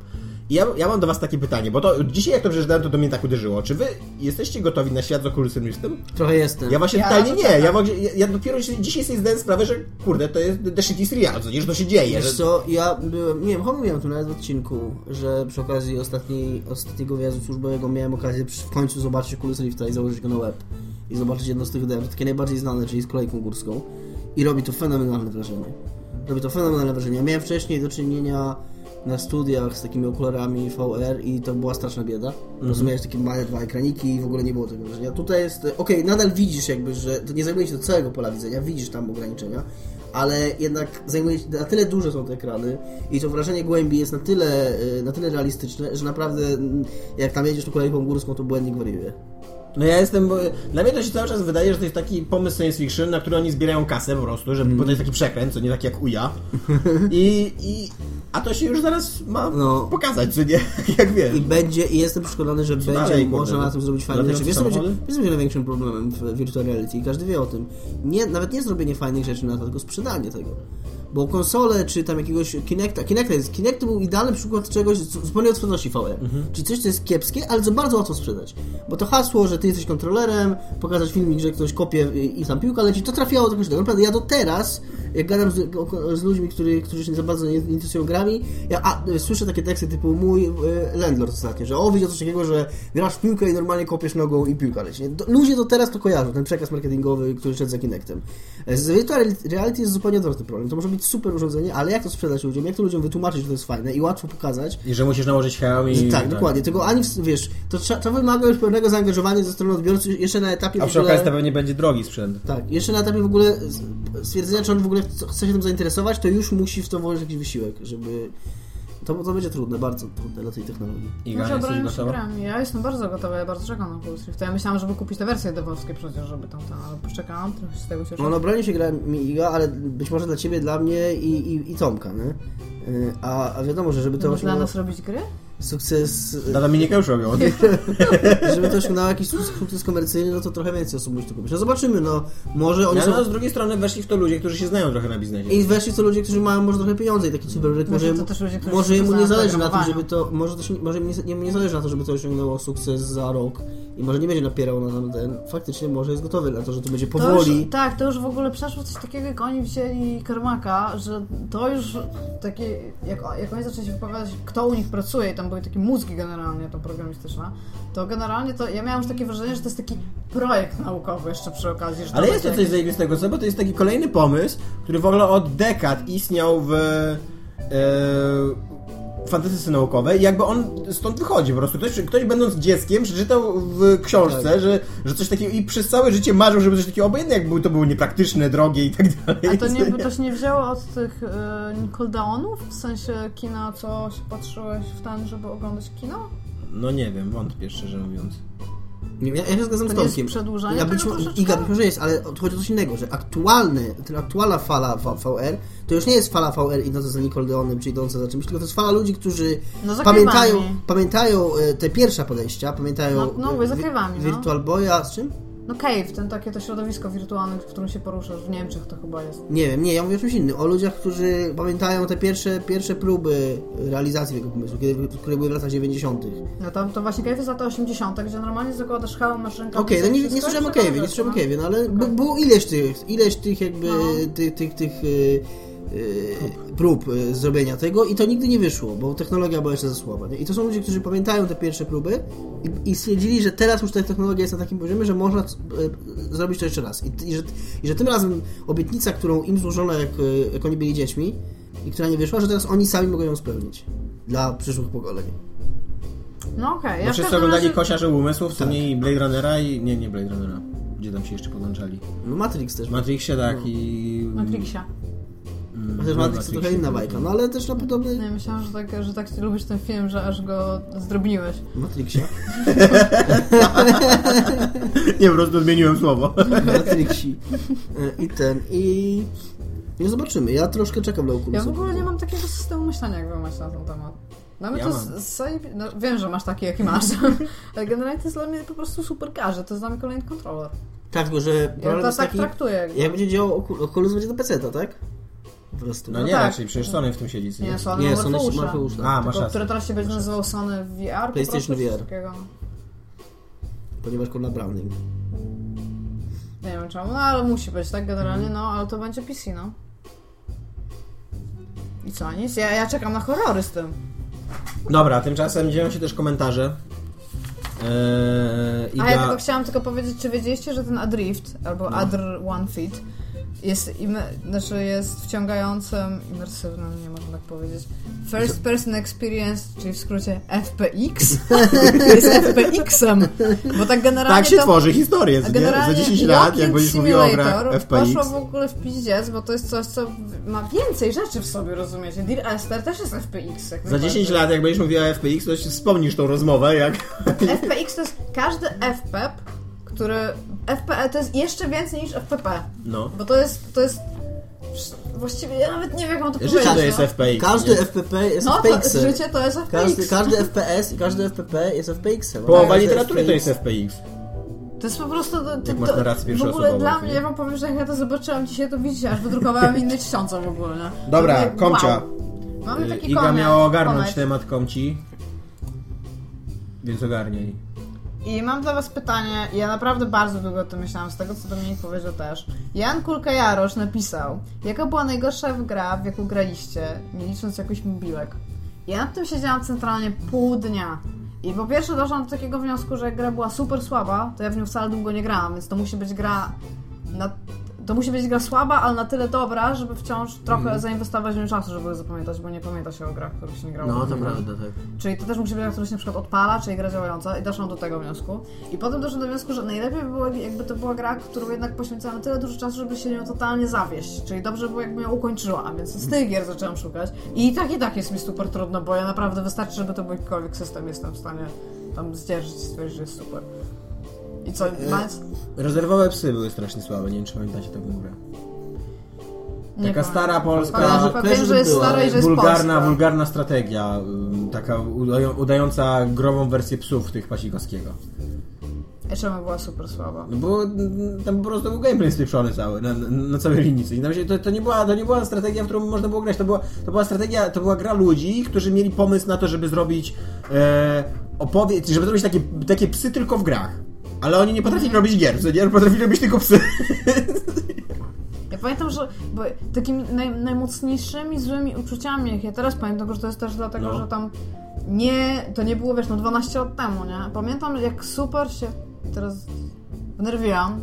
I ja, ja mam do was takie pytanie, bo to dzisiaj jak to przeczytałem, to do mnie tak uderzyło. Czy wy jesteście gotowi na świat z Oculusem Riftem? Trochę jestem. Ja właśnie Ja totalnie to nie. czekam. Ja, ja, ja dopiero dzisiaj sobie zdałem sprawę, że kurde, to jest the shit is real, co nie, że to się dzieje. Wiesz Że... co, ja byłem, nie wiem, chyba mówiłem tym nawet w odcinku, że przy okazji ostatniej, ostatniego wyjazdu służbowego miałem okazję w końcu zobaczyć Oculus Rifta i założyć go na web. I zobaczyć jedno z tych dem, takie najbardziej znane, czyli z kolejką górską. I robi to fenomenalne wrażenie. Robi to fenomenalne wrażenie. Ja miałem wcześniej do czynienia na studiach z takimi okularami VR i to była straszna bieda. Prostu miałeś takie małe dwa ekraniki i w ogóle nie było tego wrażenia. Tutaj jest, okej, nadal widzisz jakby, że to nie zajmuje się do całego pola widzenia, widzisz tam ograniczenia, ale jednak zajmuje się, na tyle duże są te ekrany i to wrażenie głębi jest na tyle, y, na tyle realistyczne, że naprawdę mm, jak tam jedziesz tą kolejką górską, to błędnik wariuje. No ja jestem, bo dla mnie to się cały czas wydaje, że to jest taki pomysł science fiction, na który oni zbierają kasę po prostu, że, bo to jest taki przekręt, co nie tak jak uja. I, i, a to się już zaraz ma No. pokazać, czy nie? jak wiem. I będzie, i jestem przekonany, że będzie dalej, można na tym zrobić fajne rzeczy. Wiesz, co będzie, wiesz, co będzie największym problemem w virtual reality i każdy wie o tym. Nie, nawet nie zrobienie fajnych rzeczy na to, tylko sprzedanie tego. Bo konsole, czy tam jakiegoś Kinecta, Kinecta jest, Kinect to był idealny przykład czegoś zupełnie od sprzedaży VR. Mhm. Czyli coś, co jest kiepskie, ale co bardzo łatwo sprzedać. Bo to hasło, że ty jesteś kontrolerem, pokazać filmik, że ktoś kopie i, tam piłka leci, to trafiało do każdego. Naprawdę, ja do teraz, jak gadam z, z ludźmi, którzy, którzy się nie za bardzo nie interesują grami, ja a, y, słyszę takie teksty typu mój y, landlord ostatnio, że o, widział coś takiego, że grasz w piłkę i normalnie kopiesz nogą i piłka leci. Do, ludzie do teraz to kojarzą, ten przekaz marketingowy, który szedł za Kinectem. E, Z virtual reality jest zupełnie odwrotny problem. To może być super urządzenie, ale jak to sprzedać ludziom, jak to ludziom wytłumaczyć, że to jest fajne i łatwo pokazać, I że musisz nałożyć hełm i... tak, dokładnie. Tego ani, w- wiesz, to, to wymaga już pewnego zaangażowania ze strony odbiorcy jeszcze na etapie A przy ogóle... okazji to pewnie będzie drogi sprzęt. Tak, jeszcze na etapie w ogóle stwierdzenia, czy on w ogóle chce chce się tym zainteresować, to już musi w to włożyć jakiś wysiłek, żeby... To, to będzie trudne, bardzo trudne dla tej technologii. Iga, Może jesteś obronić się gotowa? grami. Ja jestem bardzo gotowa, ja bardzo czekam na Oculus Rift. Ja myślałam, żeby kupić te wersje devowskie przecież, żeby tam ten, ale poczekałam, trochę się z tego cieszę. No, no broni się gra mi Iga, ale być może dla ciebie, dla mnie i, i, i Tomka, nie? Y, A, a wiadomo, że żeby to Żeby dla osiągnęło nas robić gry? Sukces, Dla Dominika już robią. żeby to osiągnęło jakiś sukces, komercyjny, no to trochę więcej osób musi to kupić. No zobaczymy, no może oni No, są... no, z drugiej strony weszli w to ludzie, którzy się znają trochę na biznesie. I weszli to ludzie, którzy mają może trochę pieniądze i taki cyberryk, może, Znaczy, to ludzie, może się jemu nie zależy na tym, żeby to, może, też, może im nie, nie zależy na to, żeby to osiągnęło sukces za rok i może nie będzie napierał na na ten, faktycznie może jest gotowy na to, że to będzie To powoli. już, tak, to już w ogóle przeszło coś takiego, jak oni wzięli Kermaka, że to już takie, jak, jak oni zaczęli się wypowiadać, kto u nich pracuje i tam były takie mózgi generalnie, to programistyczne, to generalnie to ja miałam już takie wrażenie, że to jest taki projekt naukowy jeszcze przy okazji. Że Ale jest to coś zajebistego, co? Bo to jest taki kolejny pomysł, który w ogóle od dekad istniał w e, fantastyce naukowej i jakby on stąd wychodzi po prostu. Ktoś, ktoś będąc dzieckiem przeczytał w książce, Tak. że, że coś takiego i przez całe życie marzył, żeby coś takiego, obojętnie jak były, to było niepraktyczne, drogie i tak dalej. A to, nie, to się nie wzięło od tych e, Nickeldownów? W sensie kina, co się patrzyłeś w ten, żeby oglądać kino? No nie wiem, wątpię szczerze mówiąc. Ja, ja się zgadzam To z Tomkiem. przedłużanie ja być? Iga, być może jest, ale chodzi o coś innego, że aktualny, aktualna fala VR to już nie jest fala VR idąca za Nickelodeonem czy idąca za czymś, tylko to jest fala ludzi, którzy No, pamiętają, pamiętają e, te pierwsze podejścia, pamiętają No, no, za wi- kajwami, no. Virtual Boya, z czym? No cave, ten takie to środowisko wirtualne, w którym się poruszasz. W Niemczech to chyba jest. Nie wiem, nie, ja mówię o czymś innym. O ludziach, którzy pamiętają te pierwsze, pierwsze próby realizacji tego pomysłu, kiedy, które były w latach 90. No to, to właśnie cave jest lata 80., gdzie normalnie zakładasz hełm, masz rękę. Okej, no nie, nie słyszałem o Cave'ie, nie słyszałem o Cave'ie, no ale b- było ileś tych, ileś tych jakby, No. tych, tych, tych y, prób y, zrobienia tego i to nigdy nie wyszło, bo technologia była jeszcze za słaba. Nie? I to są ludzie, którzy pamiętają te pierwsze próby i, i stwierdzili, że teraz już ta technologia jest na takim poziomie, że można y, zrobić to jeszcze raz. I, i, że, I że tym razem obietnica, którą im złożono, jak, y, jak oni byli dziećmi i która nie wyszła, że teraz oni sami mogą ją spełnić dla przyszłych pokoleń. No okej, Bo ja wszyscy oglądali razie... Kosiarze Umysłów, co Tak. mniej Blade Runnera i... Nie, nie Blade Runnera. Gdzie tam się jeszcze podłączali? No Matrix też. Matrixie tak i... Matrixia. Mm, Chociaż Matrix to trochę inna bajka, no ale też na podobny Nie, myślałam, że tak, że tak lubisz ten film, że aż go zdrobniłeś. Matrixie. Nie, po prostu zmieniłem słowo. Matrixi. E, I ten, i... I zobaczymy. Ja troszkę czekam na Oculusa. Ja w ogóle nie mam takiego systemu myślenia, jak wy macie na ten temat. Dla mnie Ja to jest no, Wiem, że masz taki, jaki masz. Ale generalnie to jest dla mnie po prostu super garze. To jest dla mnie kolejny kontroler. Tak, tylko że Ja to tak taki... traktuję. Jak będzie działał Ocu- Oculus, będzie do PC, tak? Po prostu. No No nie, tak. raczej przecież Sony w tym siedzi, nie? Nie, Sony Nie, Sony Morfeusza. Morfeusza. A, masz Tylko, rację. które teraz się będzie nazywał Sony VR. PlayStation VR. Takiego. Ponieważ Conrad Browning. Nie wiem czemu, no ale musi być, tak generalnie, no ale to będzie PC, no. I co, nic? Ja, ja czekam na horrory z tym. Dobra, tymczasem dzieją się też komentarze. Eee, A ja tylko chciałam tylko powiedzieć, czy wiedzieliście, że ten Adrift, albo Adr One Feet, jest, im, znaczy jest wciągającym, imersywnym, nie można tak powiedzieć, First Person Experience, czyli w skrócie FPX, jest FPX-em, bo tak generalnie Tak się to... tworzy historię, generalnie Za 10 lat, jak będziesz mówiła o grach FPX. poszło w ogóle w piździec, bo to jest coś, co ma więcej rzeczy w sobie, rozumiecie? Dear Esther też jest FPX. jak Za 10 najbardziej. lat, jak będziesz mówiła o FPX, to się wspomnisz tą rozmowę, jak... FPX to jest każdy FPEP, który... FPE to jest jeszcze więcej niż FPP. No. Bo to jest, to jest... Właściwie ja nawet nie wiem, jak mam to Życie powiedzieć. to jest no. FPX. Każdy nie? FPP jest No, to, FPX-em. życie to jest FPX. Każdy, każdy FPS i każdy FPP jest FPX-em. Połowa literatury to FPX. jest FPX. To jest po prostu... To, to, masz narrację w ogóle dla nie? mnie, ja wam powiem, że jak ja to zobaczyłam dzisiaj, to widzicie, aż wydrukowałam inne tysiące w ogóle, nie? Dobra, To mówię, komcia. Wow. Mamy taki Iga miała ogarnąć temat komci. Więc ogarniaj. I mam dla was pytanie, ja naprawdę bardzo długo o tym myślałam, z tego co Dominik powiedział też. Jan Kulka Jarosz napisał, jaka była najgorsza gra, w jaką graliście, nie licząc jakichś mobilek. Ja nad tym siedziałam centralnie pół dnia. I po pierwsze doszłam do takiego wniosku, że jak gra była super słaba, to ja w nią wcale długo nie grałam, więc to musi być gra na... To musi być gra słaba, ale na tyle dobra, żeby wciąż trochę zainwestować w nią czasu, żeby zapamiętać, bo nie pamięta się o grach, których się nie grało. No, to prawda, tak. Czyli to też musi być gra, która się na przykład odpala, czyli gra działająca i doszłam do tego wniosku. I potem doszłam do wniosku, że najlepiej by było, jakby to była gra, którą jednak poświęcałem tyle dużo czasu, żeby się nią totalnie zawieść. Czyli dobrze było, jakbym ją ukończyła, więc z tych gier zaczęłam szukać. I tak i tak jest mi super trudno, bo ja naprawdę wystarczy, żeby to był jakikolwiek system, jestem w stanie tam zdzierżyć i stwierdzić, że jest super. I co, mając... Rezerwowe psy były strasznie słabe, nie wiem czy pamiętacie taką grę. Taka stara polska- Pamiętam, Kojarzę, Wiem, że jest była. stara i że jest Wulgarna, polska. wulgarna strategia, taka udają- udająca grową wersję psów tych Pasikowskiego. I czemu była super słaba? No bo tam po prostu był gameplay spieprzony cały, na, na, na całej linii. I to, to, nie była, to nie była strategia, w którą można było grać, to była, to była strategia, to była gra ludzi, którzy mieli pomysł na to, żeby zrobić e, opowie- żeby zrobić takie, takie psy tylko w grach. Ale oni nie potrafili robić gier, co nie? Potrafili robić tylko psy. Ja pamiętam, że takimi naj, najmocniejszymi złymi uczuciami, jak ja teraz pamiętam, że to jest też dlatego, No. że tam nie, to nie było, wiesz, no 12 lat temu, nie? Pamiętam, jak super się teraz wnerwiłam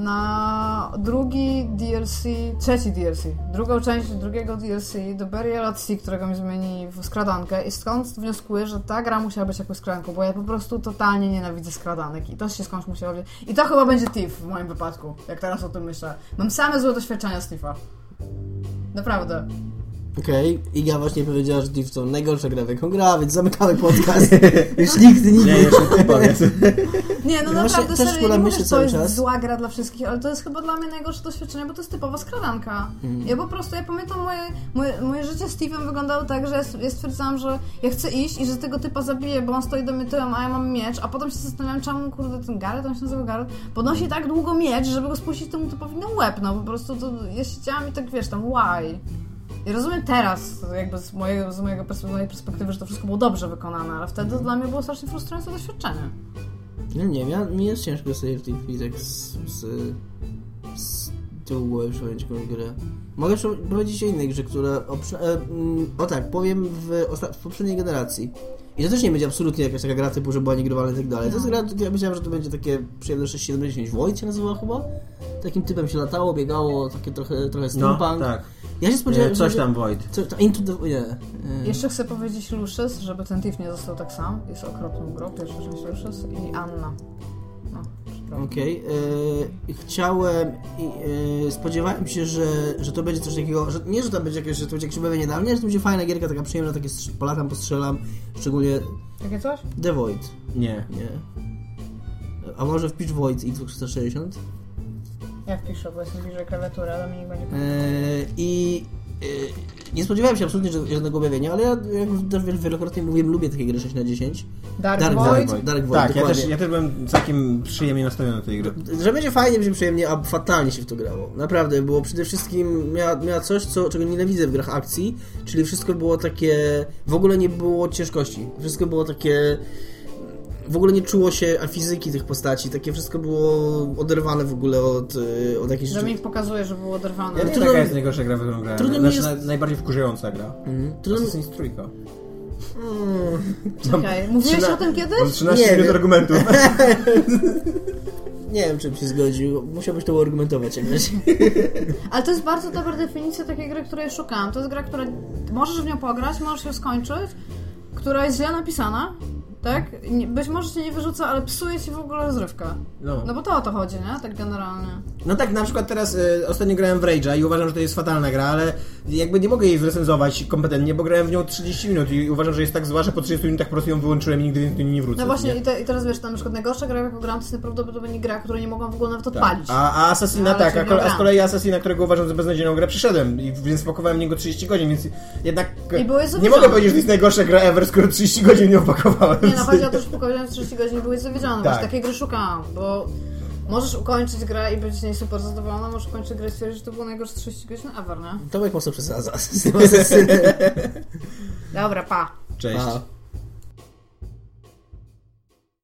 na drugi DLC, trzeci DLC, drugą część drugiego DLC do Burial at Sea, którego mi zmieni w skradankę i skąd wnioskuję, że ta gra musiała być jakąś skradanką, bo ja po prostu totalnie nienawidzę skradanek i to się skądś musiało wziąć. I to chyba będzie Thief w moim wypadku, jak teraz o tym myślę. Mam same złe doświadczenia z Thiefa. Naprawdę. Okej, Iga właśnie powiedziała, że to najgorsza gra, w jaką gra, więc zamykamy podcast. Już nikt nie... Nie, jeszcze powiedz. Nie, no właśnie, naprawdę też serio, nie mówię, że to jest czas. zła gra dla wszystkich, ale to jest chyba dla mnie najgorsze doświadczenie, bo to jest typowa skradanka. Mhm. Ja po prostu, ja pamiętam moje, moje, moje życie z Steve'em wyglądało tak, że ja, ja stwierdzałam, że ja chcę iść i że tego typa zabiję, bo on stoi do mnie tyłem, a ja mam miecz, a potem się zastanawiam, czemu kurde ten Gareth, on się nazywa Gareth, podnosi tak długo miecz, żeby go spuścić temu typowi na łeb, no po prostu to, ja siedziałam i tak wiesz, tam why? I rozumiem teraz, jakby z, mojego, z mojego mojej perspektywy, że to wszystko było dobrze wykonane, ale wtedy dla mnie było strasznie frustrujące doświadczenie. No nie ja, mi jest ciężko sobie w tej chwili tak z, z, z tyłu głowy przypomnieć jakąś grę. Mogę powiedzieć o innej grze, która... O, e, mm, o tak, powiem w, w poprzedniej generacji. I to też nie będzie absolutnie jakaś taka gra typu, że była niegrywalna i tak dalej. To jest gra, ja myślałem, że to będzie takie przyjemne 6-7 Void się nazywa chyba? Takim typem się latało, biegało, takie trochę, trochę No, steampunk. tak. Ja się spodziewałem, E, Coś tam, Void. Co, to into the... Nie. e, Jeszcze chcę powiedzieć Lucius, żeby ten Tiff nie został tak sam. Jest okropną grą, pierwsza część Lucius i Anna. Okej. e, Chciałem i e, spodziewałem się, że, że to będzie coś takiego, że nie, że to będzie jakieś, że to będzie jakieś objawienie dla mnie, że to będzie fajna gierka, taka przyjemna, takie polatam, postrzelam, szczególnie Takie coś? The Void. Nie. Nie. A może wpisz Void Xbox 360? Jak piszę, bo jestem bliżej klawiatury, ale mi nie E, I e, nie spodziewałem się absolutnie ża- żadnego objawienia, ale ja, jak też wiel- wielokrotnie mówiłem, lubię takie gry 6 na 10 Dark, Dark Void? Void. Dark Void, Tak, ja też, ja też byłem całkiem przyjemnie nastawiony do tej gry. Że będzie fajnie, będzie przyjemnie, a fatalnie się w to grało. Naprawdę, było przede wszystkim, miała, miała coś, co, czego nienawidzę w grach akcji, czyli wszystko było takie, w ogóle nie było ciężkości. Wszystko było takie, w ogóle nie czuło się fizyki tych postaci, takie wszystko było oderwane w ogóle od, y, od jakichś Że mi rzeczy. pokazuje, że było oderwane. Ja nie trudno taka mi- jest najgorsza gra, w którą grałem. trudno mi Znaczy, jest- naj- najbardziej wkurzająca gra. Mhm. Trudno- Assassin's Trójka. Czekaj, mówiłeś Trzyna- o tym kiedyś? Mam 13 Nie minut wiem. argumentów. Nie wiem, czym się zgodził. Musiałbyś to uargumentować jakoś. Ale to jest bardzo dobra definicja takiej gry, której szukałam. To jest gra, która możesz w nią pograć, możesz ją skończyć, która jest źle napisana, tak? Być może cię nie wyrzuca, ale psuje ci w ogóle rozrywkę. No. No bo to o to chodzi, nie? Tak generalnie. No tak, na przykład teraz y, ostatnio grałem w Rage'a i uważam, że to jest fatalna gra, ale jakby nie mogę jej zrecenzować kompetentnie, bo grałem w nią 30 minut i uważam, że jest tak zła, że po 30 minutach po prostu ją wyłączyłem i nigdy więcej nie wrócę. No właśnie, nie? i, te, i teraz wiesz, na przykład najgorsza gra, jaką grałam, to jest najprawdopodobniej gra, której nie mogłam w ogóle nawet odpalić. Tak. A, a Assassina Ale tak, a, a z gram. kolei Assassina, którego uważam za beznadziejną grę, przyszedłem, i, więc spakowałem niego 30 godzin, więc jednak nie mogę powiedzieć, że to jest najgorsza gra ever, skoro 30 godzin nie opakowałem. Nie, no o to, że powiedziałem 30 godzin byłeś zawiedziony, tak. Tak. takiej gry szukałam, bo możesz ukończyć grę i być z niej super zadowolona, możesz ukończyć grę i stwierdzić, że to było najgorsze 30 godzin ever, nie? Tomek mocno przesadza z tym asesynem. Dobra, pa. Cześć. A.